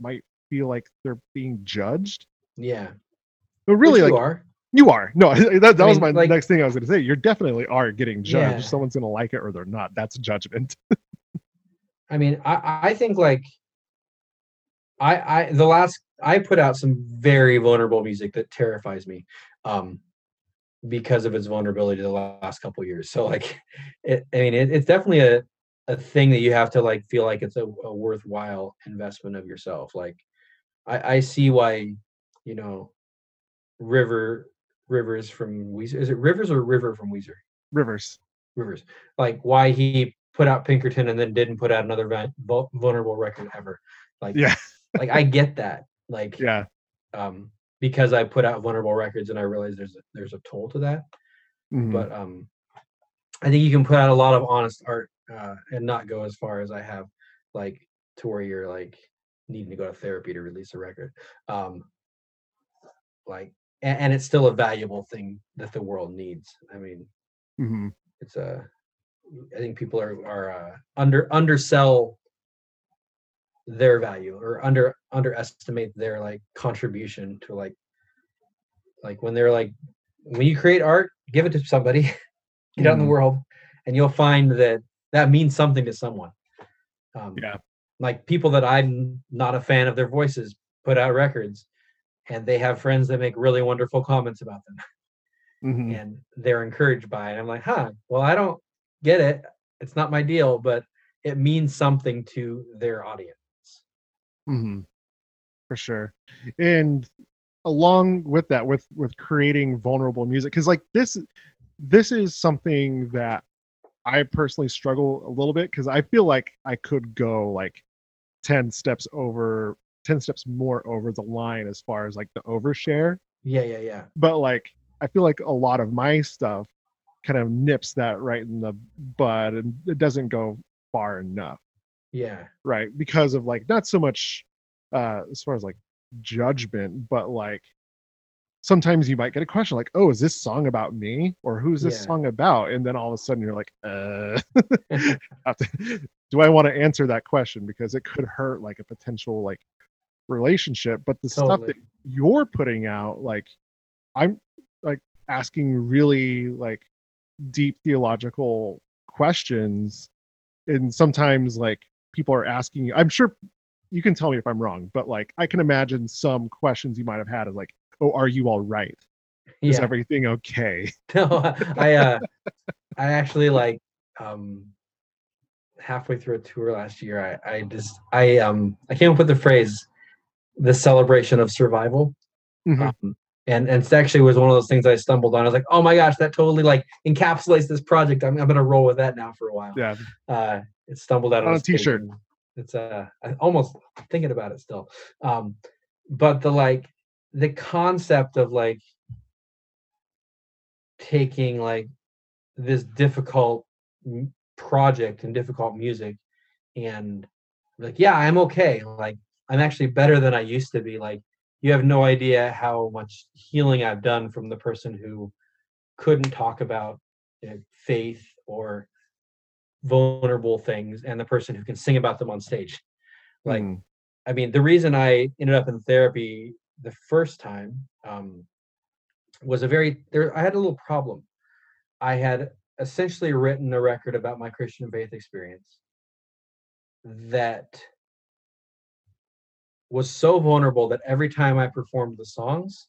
[SPEAKER 1] might feel like they're being judged
[SPEAKER 2] Yeah.
[SPEAKER 1] but really
[SPEAKER 2] Which
[SPEAKER 1] like
[SPEAKER 2] you are.
[SPEAKER 1] you are no that, that
[SPEAKER 2] I
[SPEAKER 1] was
[SPEAKER 2] mean,
[SPEAKER 1] my
[SPEAKER 2] like-
[SPEAKER 1] next thing i was going to say you definitely are getting judged
[SPEAKER 2] Yeah.
[SPEAKER 1] someone's going to like it or they're not that's judgment
[SPEAKER 2] I mean, I I think like I I the last I put out some very vulnerable music that terrifies me, um, because of its vulnerability the last couple years. So like, it I mean it, it's definitely a a thing that you have to like feel like it's a, a worthwhile investment of yourself. Like, I I see why, you know, River Rivers from Weezer is it Rivers or River from Weezer?
[SPEAKER 1] rivers
[SPEAKER 2] Rivers, like why he put out Pinkerton and then didn't put out another vulnerable record ever. Like,
[SPEAKER 1] yeah
[SPEAKER 2] like I get that. Like,
[SPEAKER 1] yeah
[SPEAKER 2] um, because I put out vulnerable records and I realize there's a, there's a toll to that.
[SPEAKER 1] Mhm.
[SPEAKER 2] But um, I think you can put out a lot of honest art uh, and not go as far as I have, like to where you're like needing to go to therapy to release a record. Um, like, and, and it's still a valuable thing that the world needs. I mean,
[SPEAKER 1] Mhm.
[SPEAKER 2] it's a I think people are are uh, under undersell their value or under underestimate their like contribution to like like when they're like when you create art give it to somebody get out in the
[SPEAKER 1] Mhm.
[SPEAKER 2] world and you'll find that that means something to someone um,
[SPEAKER 1] Yeah.
[SPEAKER 2] like people that i'm not a fan of their voices put out records and they have friends that make really wonderful comments about them
[SPEAKER 1] Mhm.
[SPEAKER 2] and they're encouraged by it. I'm like, huh, well, I don't get it. It's not my deal, but it means something to their audience.
[SPEAKER 1] hmm For sure. And along with that, with with creating vulnerable music, because like this this is something that I personally struggle a little bit because I feel like I could go like 10 steps over 10 steps more over the line as far as like the overshare.
[SPEAKER 2] Yeah, yeah, yeah.
[SPEAKER 1] But like I feel like a lot of my stuff kind of nips that right in the bud and it doesn't go far enough
[SPEAKER 2] Yeah.
[SPEAKER 1] right because of like not so much uh as far as like judgment but like sometimes you might get a question like oh is this song about me or who's this
[SPEAKER 2] Yeah.
[SPEAKER 1] song about and then all of a sudden you're like uh do i want to answer that question because it could hurt like a potential like relationship but the stuff that you're putting out like i'm like asking really like deep theological questions and sometimes like people are asking you i'm sure you can tell me if i'm wrong but like i can imagine some questions you might have had is like oh are you all right? Is
[SPEAKER 2] Yeah.
[SPEAKER 1] everything okay?
[SPEAKER 2] No, I uh I actually like um halfway through a tour last year, I, I just I um I came up with the phrase the celebration of survival.
[SPEAKER 1] Mhm.
[SPEAKER 2] Um, and and it actually was one of those things I stumbled on. I was like, oh my gosh, that totally like encapsulates this project. I'm, I'm gonna roll with that now for a while.
[SPEAKER 1] yeah.
[SPEAKER 2] Uh, it stumbled out
[SPEAKER 1] On
[SPEAKER 2] on
[SPEAKER 1] a t-shirt.
[SPEAKER 2] It's uh, almost thinking about it still. Um, but the like the concept of like taking like this difficult m- project and difficult music and like yeah i'm okay like i'm actually better than i used to be like you have no idea how much healing i've done from the person who couldn't talk about you know, faith or vulnerable things and the person who can sing about them on stage like
[SPEAKER 1] Mm.
[SPEAKER 2] I mean, the reason I ended up in therapy the first time um, was a very there. I had a little problem. I had essentially written a record about my Christian faith experience that was so vulnerable that every time I performed the songs,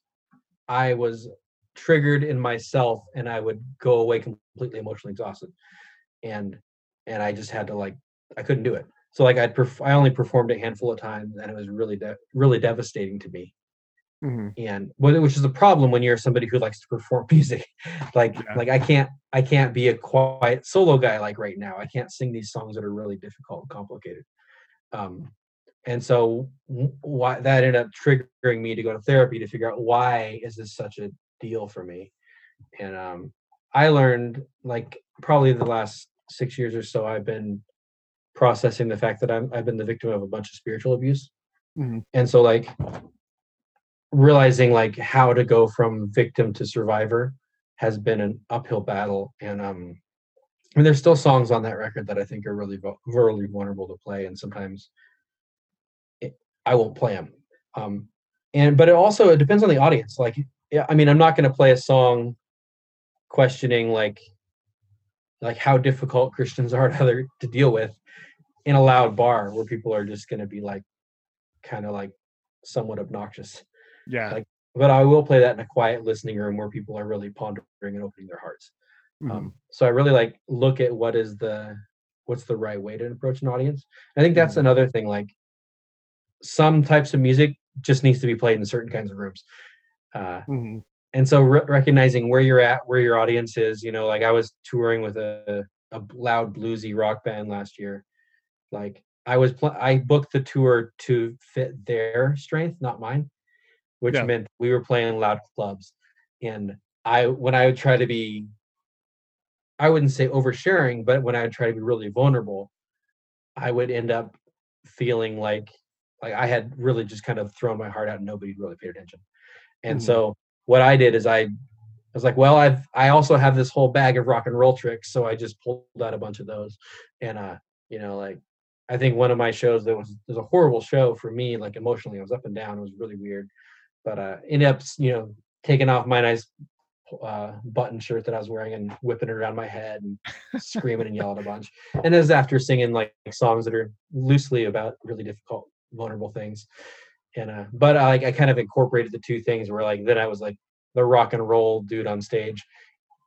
[SPEAKER 2] I was triggered in myself, and I would go away completely emotionally exhausted, and and I just had to like I couldn't do it. So like I'd perf- I only performed a handful of times, and it was really de- really devastating to me.
[SPEAKER 1] Mhm.
[SPEAKER 2] And which is a problem when you're somebody who likes to perform music. like
[SPEAKER 1] Yeah.
[SPEAKER 2] like I can't I can't be a quiet solo guy like right now. I can't sing these songs that are really difficult and complicated. Um, and so why that ended up triggering me to go to therapy to figure out why is this such a deal for me. And um, I learned like probably the last six years or so, I've been processing the fact that I'm I've been the victim of a bunch of spiritual abuse.
[SPEAKER 1] Mhm.
[SPEAKER 2] And so like realizing like how to go from victim to survivor has been an uphill battle. And um I mean there's still songs on that record that I think are really really vulnerable to play and sometimes I won't play them. Um and but it also it depends on the audience. Like yeah, I mean I'm not going to play a song questioning like like how difficult Christians are to other to deal with in a loud bar where people are just going to be like kind of like somewhat obnoxious.
[SPEAKER 1] Yeah.
[SPEAKER 2] Like, but I will play that in a quiet listening room where people are really pondering and opening their hearts.
[SPEAKER 1] Mhm.
[SPEAKER 2] Um, so I really like look at what is the what's the right way to approach an audience. I think that's
[SPEAKER 1] Mhm.
[SPEAKER 2] another thing. Like some types of music just needs to be played in certain kinds of rooms. Uh,
[SPEAKER 1] Mhm.
[SPEAKER 2] and so re- recognizing where you're at where your audience is you know like i was touring with a, a loud bluesy rock band last year like i was pl- i booked the tour to fit their strength not mine which
[SPEAKER 1] Yeah.
[SPEAKER 2] meant we were playing loud clubs and i when i would try to be i wouldn't say oversharing but when i would try to be really vulnerable i would end up feeling like like i had really just kind of thrown my heart out and nobody really paid attention. And
[SPEAKER 1] Mhm.
[SPEAKER 2] so what I did is I, I was like, well, I've I also have this whole bag of rock and roll tricks, so I just pulled out a bunch of those, and uh, you know, like I think one of my shows that was was a horrible show for me, like emotionally, I was up and down, it was really weird, but uh, ended up you know taking off my nice uh, button shirt that I was wearing and whipping it around my head and screaming and yelling a bunch, and it was after singing like songs that are loosely about really difficult, vulnerable things and uh but I I kind of incorporated the two things where like then I was like the rock and roll dude on stage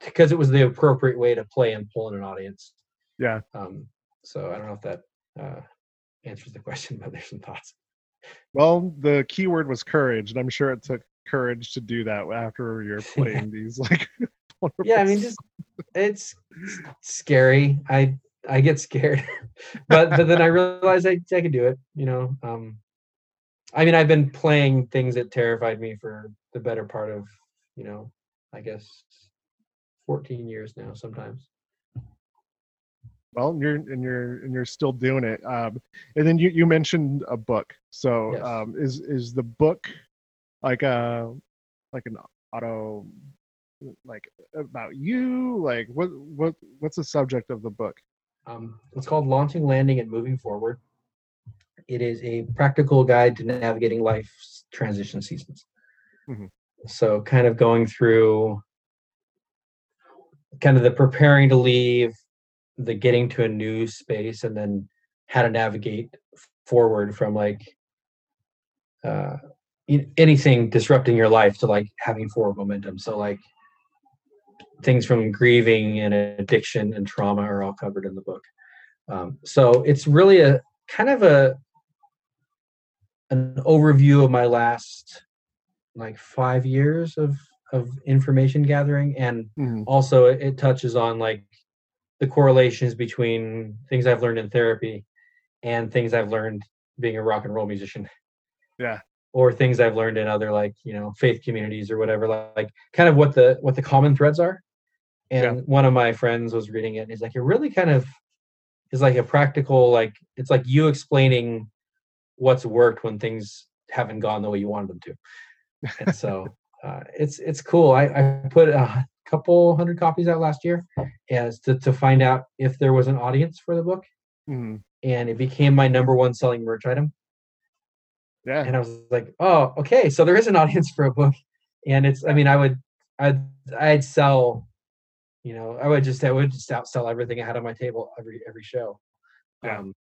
[SPEAKER 2] because it was the appropriate way to play and pull in an audience.
[SPEAKER 1] Yeah.
[SPEAKER 2] Um so I don't know if that uh answers the question, but there's some thoughts.
[SPEAKER 1] Well, the key word was courage, and I'm sure it took courage to do that after you're playing these like.
[SPEAKER 2] Yeah, I mean just it's scary. I I get scared. but but then I realized I I can do it, you know. Um I mean I've been playing things that terrified me for the better part of, you know, I guess 14 years now sometimes.
[SPEAKER 1] Well, and you're and you're and you're still doing it. Um, and then you you mentioned a book. So
[SPEAKER 2] Yes.
[SPEAKER 1] um, is is the book like a like an auto like about you? Like what what what's the subject of the book?
[SPEAKER 2] Um, it's called Launching, Landing, and Moving Forward. It is a practical guide to navigating life's transition seasons.
[SPEAKER 1] Mhm.
[SPEAKER 2] So, kind of going through kind of the preparing to leave, the getting to a new space, and then how to navigate forward from like uh, anything disrupting your life to like having forward momentum. So, like things from grieving and addiction and trauma are all covered in the book. Um, so it's really a kind of a an overview of my last like five years of of information gathering and
[SPEAKER 1] Mhm.
[SPEAKER 2] also it, it touches on like the correlations between things i've learned in therapy and things i've learned being a rock and roll musician
[SPEAKER 1] Yeah.
[SPEAKER 2] or things i've learned in other like you know faith communities or whatever like, like kind of what the what the common threads are and
[SPEAKER 1] Yeah.
[SPEAKER 2] one of my friends was reading it and he's like it really kind of is like a practical like it's like you explaining what's worked when things haven't gone the way you wanted them to and so uh, it's it's cool I, I put a couple hundred copies out last year as to, to find out if there was an audience for the book
[SPEAKER 1] Mhm.
[SPEAKER 2] and it became my number one selling merch item
[SPEAKER 1] Yeah.
[SPEAKER 2] and I was like, oh, okay, so there is an audience for a book, and it's. I mean, I would, I'd, I'd sell, you know, I would just, I would just outsell everything I had on my table every every show.
[SPEAKER 1] Yeah.
[SPEAKER 2] Um,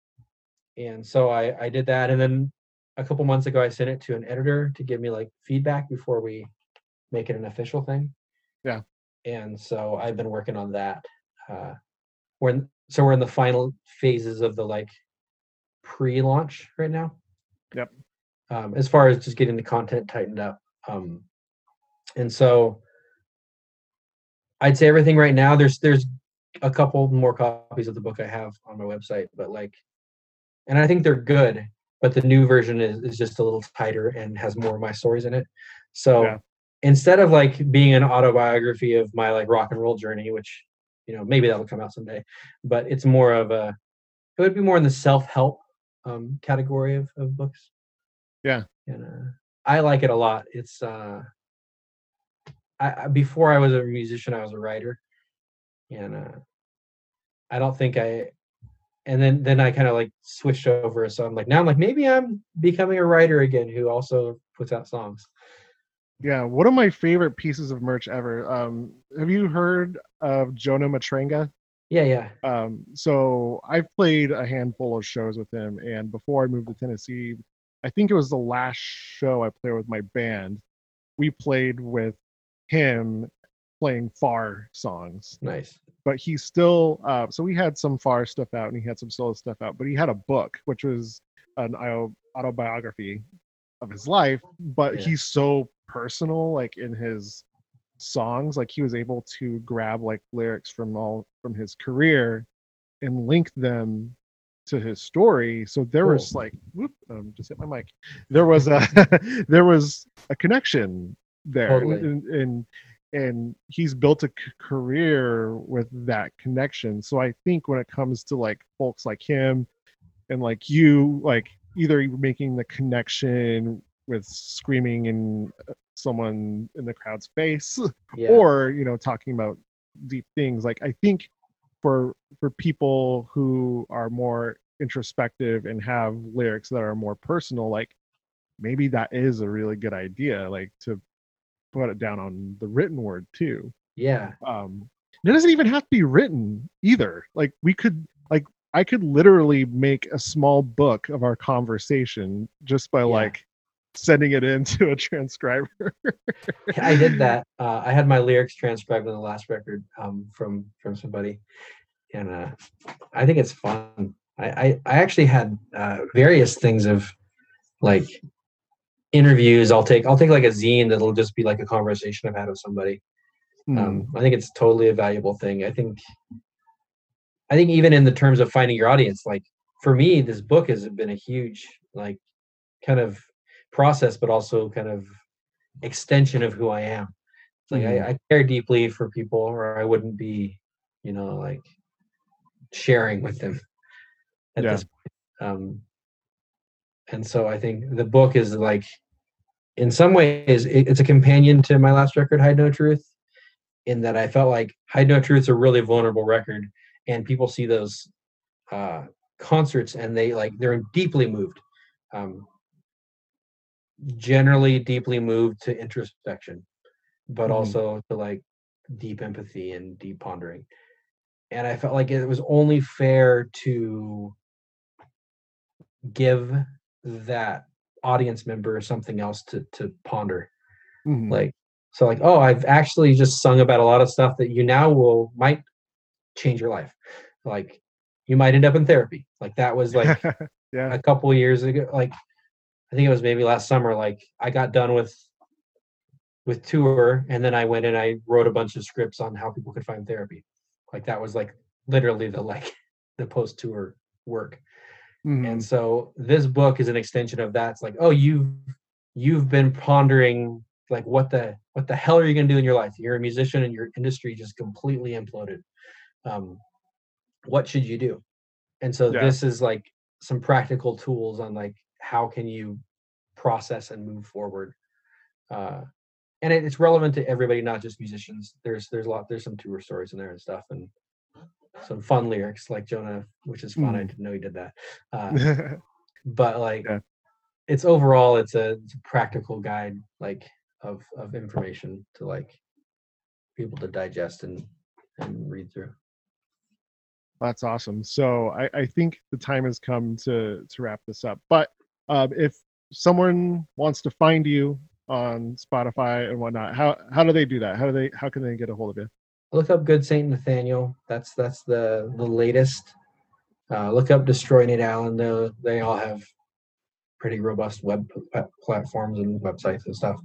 [SPEAKER 2] and so I I did that, and then a couple months ago I sent it to an editor to give me like feedback before we make it an official thing.
[SPEAKER 1] Yeah.
[SPEAKER 2] And so I've been working on that. Uh, we're in, so we're in the final phases of the like pre-launch right now
[SPEAKER 1] Yep.
[SPEAKER 2] um, as far as just getting the content tightened up. Um, and so I'd say everything right now. There's there's a couple more copies of the book I have on my website, but like, and I think they're good. But the new version is, is just a little tighter and has more of my stories in it. So
[SPEAKER 1] Yeah.
[SPEAKER 2] instead of like being an autobiography of my like rock and roll journey, which you know maybe that'll come out someday, but it's more of a it would be more in the self help um, category of, of books.
[SPEAKER 1] Yeah.
[SPEAKER 2] And uh, I like it a lot. It's uh, I, before I was a musician, I was a writer, and uh, I don't think I. And then then I kind of like switched over, so I'm like now I'm like maybe I'm becoming a writer again who also puts out songs.
[SPEAKER 1] Yeah. One of my favorite pieces of merch ever. Um, have you heard of Jonah Matranga?
[SPEAKER 2] Yeah, yeah,
[SPEAKER 1] Um, so I've played a handful of shows with him, and before I moved to Tennessee, I think it was the last show I played with my band. We played with him playing Far songs,
[SPEAKER 2] nice.
[SPEAKER 1] but he still. Uh, so we had some Far stuff out, and he had some solo stuff out, but he had a book, which was an autobiography of his life. But
[SPEAKER 2] Yeah.
[SPEAKER 1] he's so personal, like in his songs like he was able to grab like lyrics from all from his career and link them to his story so there was like whoop um, just hit my mic there was a there was a connection there.
[SPEAKER 2] Totally.
[SPEAKER 1] and, and and he's built a c- career with that connection. So i think when it comes to like folks like him and like you like either making the connection with screaming in uh, someone in the crowd's face
[SPEAKER 2] Yeah,
[SPEAKER 1] or you know talking about deep things. Like i think for for people who are more introspective and have lyrics that are more personal like maybe that is a really good idea like to put it down on the written word too
[SPEAKER 2] yeah,
[SPEAKER 1] um it doesn't even have to be written either like we could like i could literally make a small book of our conversation just by
[SPEAKER 2] Yeah.
[SPEAKER 1] like sending it into a transcriber
[SPEAKER 2] I did that. Uh, I had my lyrics transcribed on the last record um, from from somebody, and uh, I think it's fun. I I, I actually had uh, various things of like interviews. I'll take I'll take like a zine that'll just be like a conversation I've had with somebody.
[SPEAKER 1] Hmm.
[SPEAKER 2] Um, I think it's totally a valuable thing. I think I think even in the terms of finding your audience, like for me, this book has been a huge like kind of process, but also kind of extension of who I am. It's like
[SPEAKER 1] Mhm.
[SPEAKER 2] I, I care deeply for people, or I wouldn't be, you know, like sharing with them at
[SPEAKER 1] Yeah.
[SPEAKER 2] this point. Um, and so I think the book is like, in some ways, it's a companion to my last record, Hide No Truth, in that I felt like Hide No Truth's a really vulnerable record, and people see those uh, concerts and they like they're deeply moved. Um, generally deeply moved to introspection, but
[SPEAKER 1] Mhm.
[SPEAKER 2] also to like deep empathy and deep pondering. And I felt like it was only fair to give that audience member or something else to to ponder.
[SPEAKER 1] Mhm.
[SPEAKER 2] Like so like, oh, I've actually just sung about a lot of stuff that you now will might change your life. Like you might end up in therapy. Like that was like
[SPEAKER 1] yeah.
[SPEAKER 2] a couple years ago. Like I think it was maybe last summer. Like I got done with with tour, and then I went and I wrote a bunch of scripts on how people could find therapy. Like that was like literally the like the post tour work.
[SPEAKER 1] Mhm.
[SPEAKER 2] And so this book is an extension of that. It's like, oh, you've you've been pondering like what the what the hell are you gonna do in your life? You're a musician and your industry just completely imploded. Um, what should you do? And so
[SPEAKER 1] Yeah.
[SPEAKER 2] this is like some practical tools on like how can you process and move forward. Uh, and it, it's relevant to everybody, not just musicians. There's there's a lot there's some tour stories in there and stuff and some fun lyrics like Jonah, which is fun. I
[SPEAKER 1] Mm.
[SPEAKER 2] didn't know he did that. Uh, but like
[SPEAKER 1] Yeah.
[SPEAKER 2] it's overall it's a, it's a practical guide like of of information to like people to digest and and read through
[SPEAKER 1] That's awesome. So I, I think the time has come to to wrap this up. But um, if someone wants to find you on Spotify and whatnot, how how do they do that? How do they how can they get a hold of you?
[SPEAKER 2] Look up good saint nathaniel. That's that's the the latest. Uh look up destroy nate allen Though. They all have pretty robust web platforms and websites and stuff.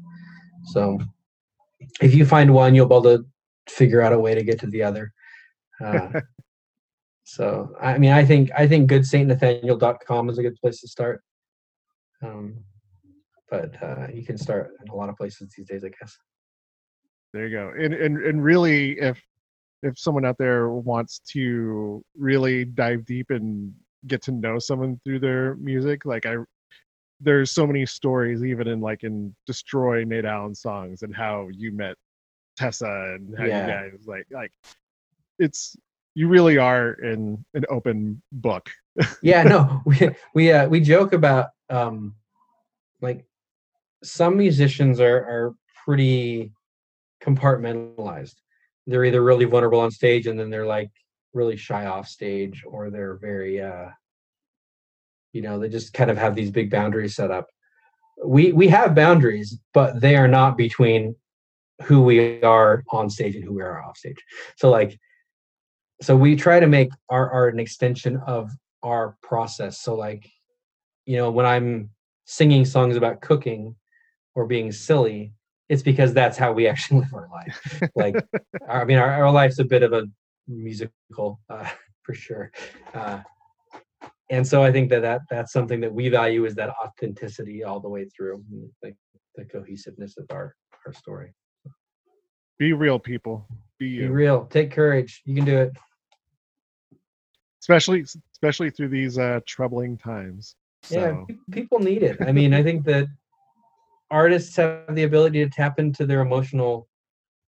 [SPEAKER 2] So if you find one you'll be able to figure out a way to get to the other. Uh, so i mean i think i think good saint goodsaintnathaniel.com is a good place to start. Um but uh you can start in a lot of places these days i guess
[SPEAKER 1] There you go. And and and really, if if someone out there wants to really dive deep and get to know someone through their music, like I, there's so many stories, even in like in Destroy Nate Allen songs, and how you met Tessa and how
[SPEAKER 2] Yeah.
[SPEAKER 1] you guys like like, it's you really are in an open book.
[SPEAKER 2] yeah no we we uh, we joke about um like some musicians are are pretty compartmentalized. They're either really vulnerable on stage and then they're like really shy off stage or they're very uh you know they just kind of have these big boundaries set up. We we have boundaries but they are not between who we are on stage and who we are off stage. So like so we try to make our art an extension of our process. So like you know when i'm singing songs about cooking or being silly it's because that's how we actually live our life. Like i mean our, our life's a bit of a musical uh, for sure. Uh, and so i think that, that that's something that we value is that authenticity all the way through and the, cohesiveness of our our story.
[SPEAKER 1] Be real, people. Be
[SPEAKER 2] be real. Take courage. You can do it.
[SPEAKER 1] Especially especially through these uh troubling times.
[SPEAKER 2] yeah
[SPEAKER 1] So
[SPEAKER 2] pe- people need it. I mean i think that artists have the ability to tap into their emotional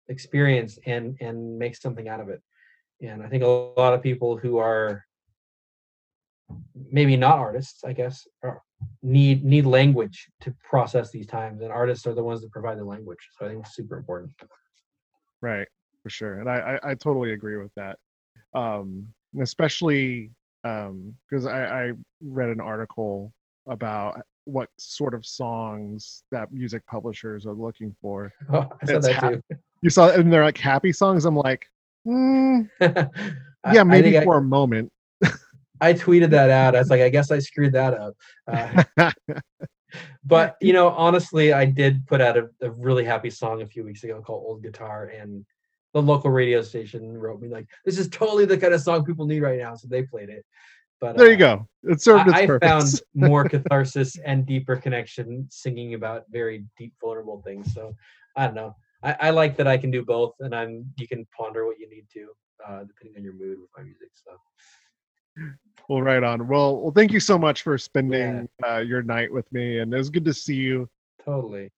[SPEAKER 2] experience and and make something out of it and i think a lot of people who are maybe not artists i guess need need language to process these times and artists are the ones that provide the language so i think it's super important
[SPEAKER 1] Right, for sure, and I I, I totally agree with that. Um, especially because I, I read an article about what sort of songs that music publishers are looking for.
[SPEAKER 2] oh, i said
[SPEAKER 1] It's
[SPEAKER 2] that
[SPEAKER 1] ha-
[SPEAKER 2] too
[SPEAKER 1] You saw, and they're like happy songs. I'm like, mm, yeah, maybe
[SPEAKER 2] think I-
[SPEAKER 1] for a moment.
[SPEAKER 2] I tweeted that out. I was like, I guess I screwed that up. Uh, but you know, honestly, I did put out a, a really happy song a few weeks ago called "Old Guitar," and the local radio station wrote me like, "This is totally the kind of song people need right now," so they played it. But
[SPEAKER 1] there
[SPEAKER 2] uh,
[SPEAKER 1] you go. It served its
[SPEAKER 2] I, I found more catharsis and deeper connection singing about very deep, vulnerable things. So I don't know. I, I like that I can do both, and I'm you can ponder what you need to, uh, depending on your mood with my music. So
[SPEAKER 1] Well, right on. Well, well, thank you so much for spending uh, your night with me, and it was good to see you.
[SPEAKER 2] totally.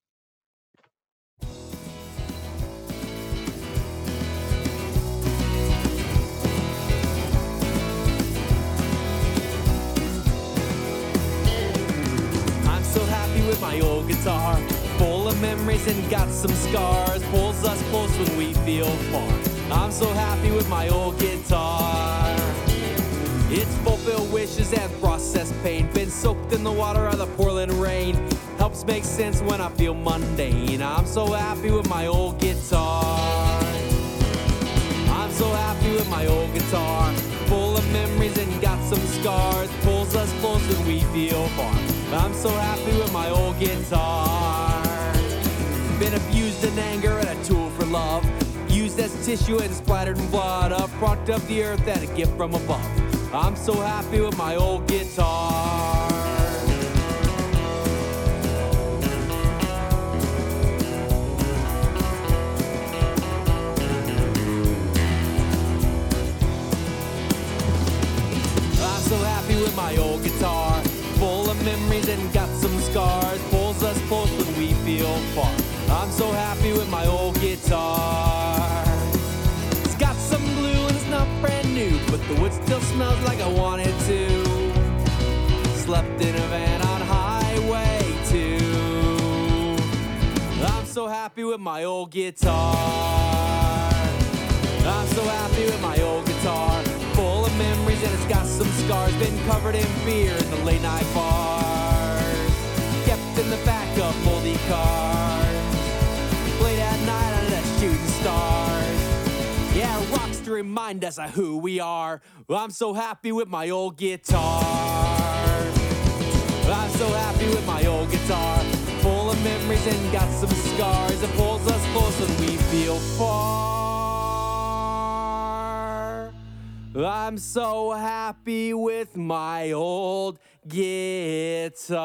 [SPEAKER 3] With my old guitar, full of memories and got some scars. Pulls us close when we feel far. I'm so happy with my old guitar. It's fulfilled wishes and processed pain. Been soaked in the water of the Portland rain. Helps make sense when I feel mundane. I'm so happy with my old guitar. I'm so happy with my old guitar, full of memories and got
[SPEAKER 2] some scars, pulls us close when we feel far. I'm so happy with my old guitar. Been abused in anger and a tool for love. Used as tissue and splattered in blood. A product of the earth and a gift from above. I'm so happy with my old guitar. I'm so happy with my old guitar. Full and got some scars. Pulls us close when we feel far. I'm so happy with my old guitar. It's got some glue and it's not brand new, but the wood still smells like I wanted to. Slept in a van on Highway 2. I'm so happy with my old guitar. I'm so happy with my old guitar. Full of memories and it's got some scars. Been covered in beer in the late night bars. In the cars. Late at night on that shooting stars. Yeah, rocks to remind us of who we are. I'm so happy with my old guitar. I'm so happy with my old guitar. Full of memories and got some scars. It pulls us close when we feel far. I'm so happy with my old guitar.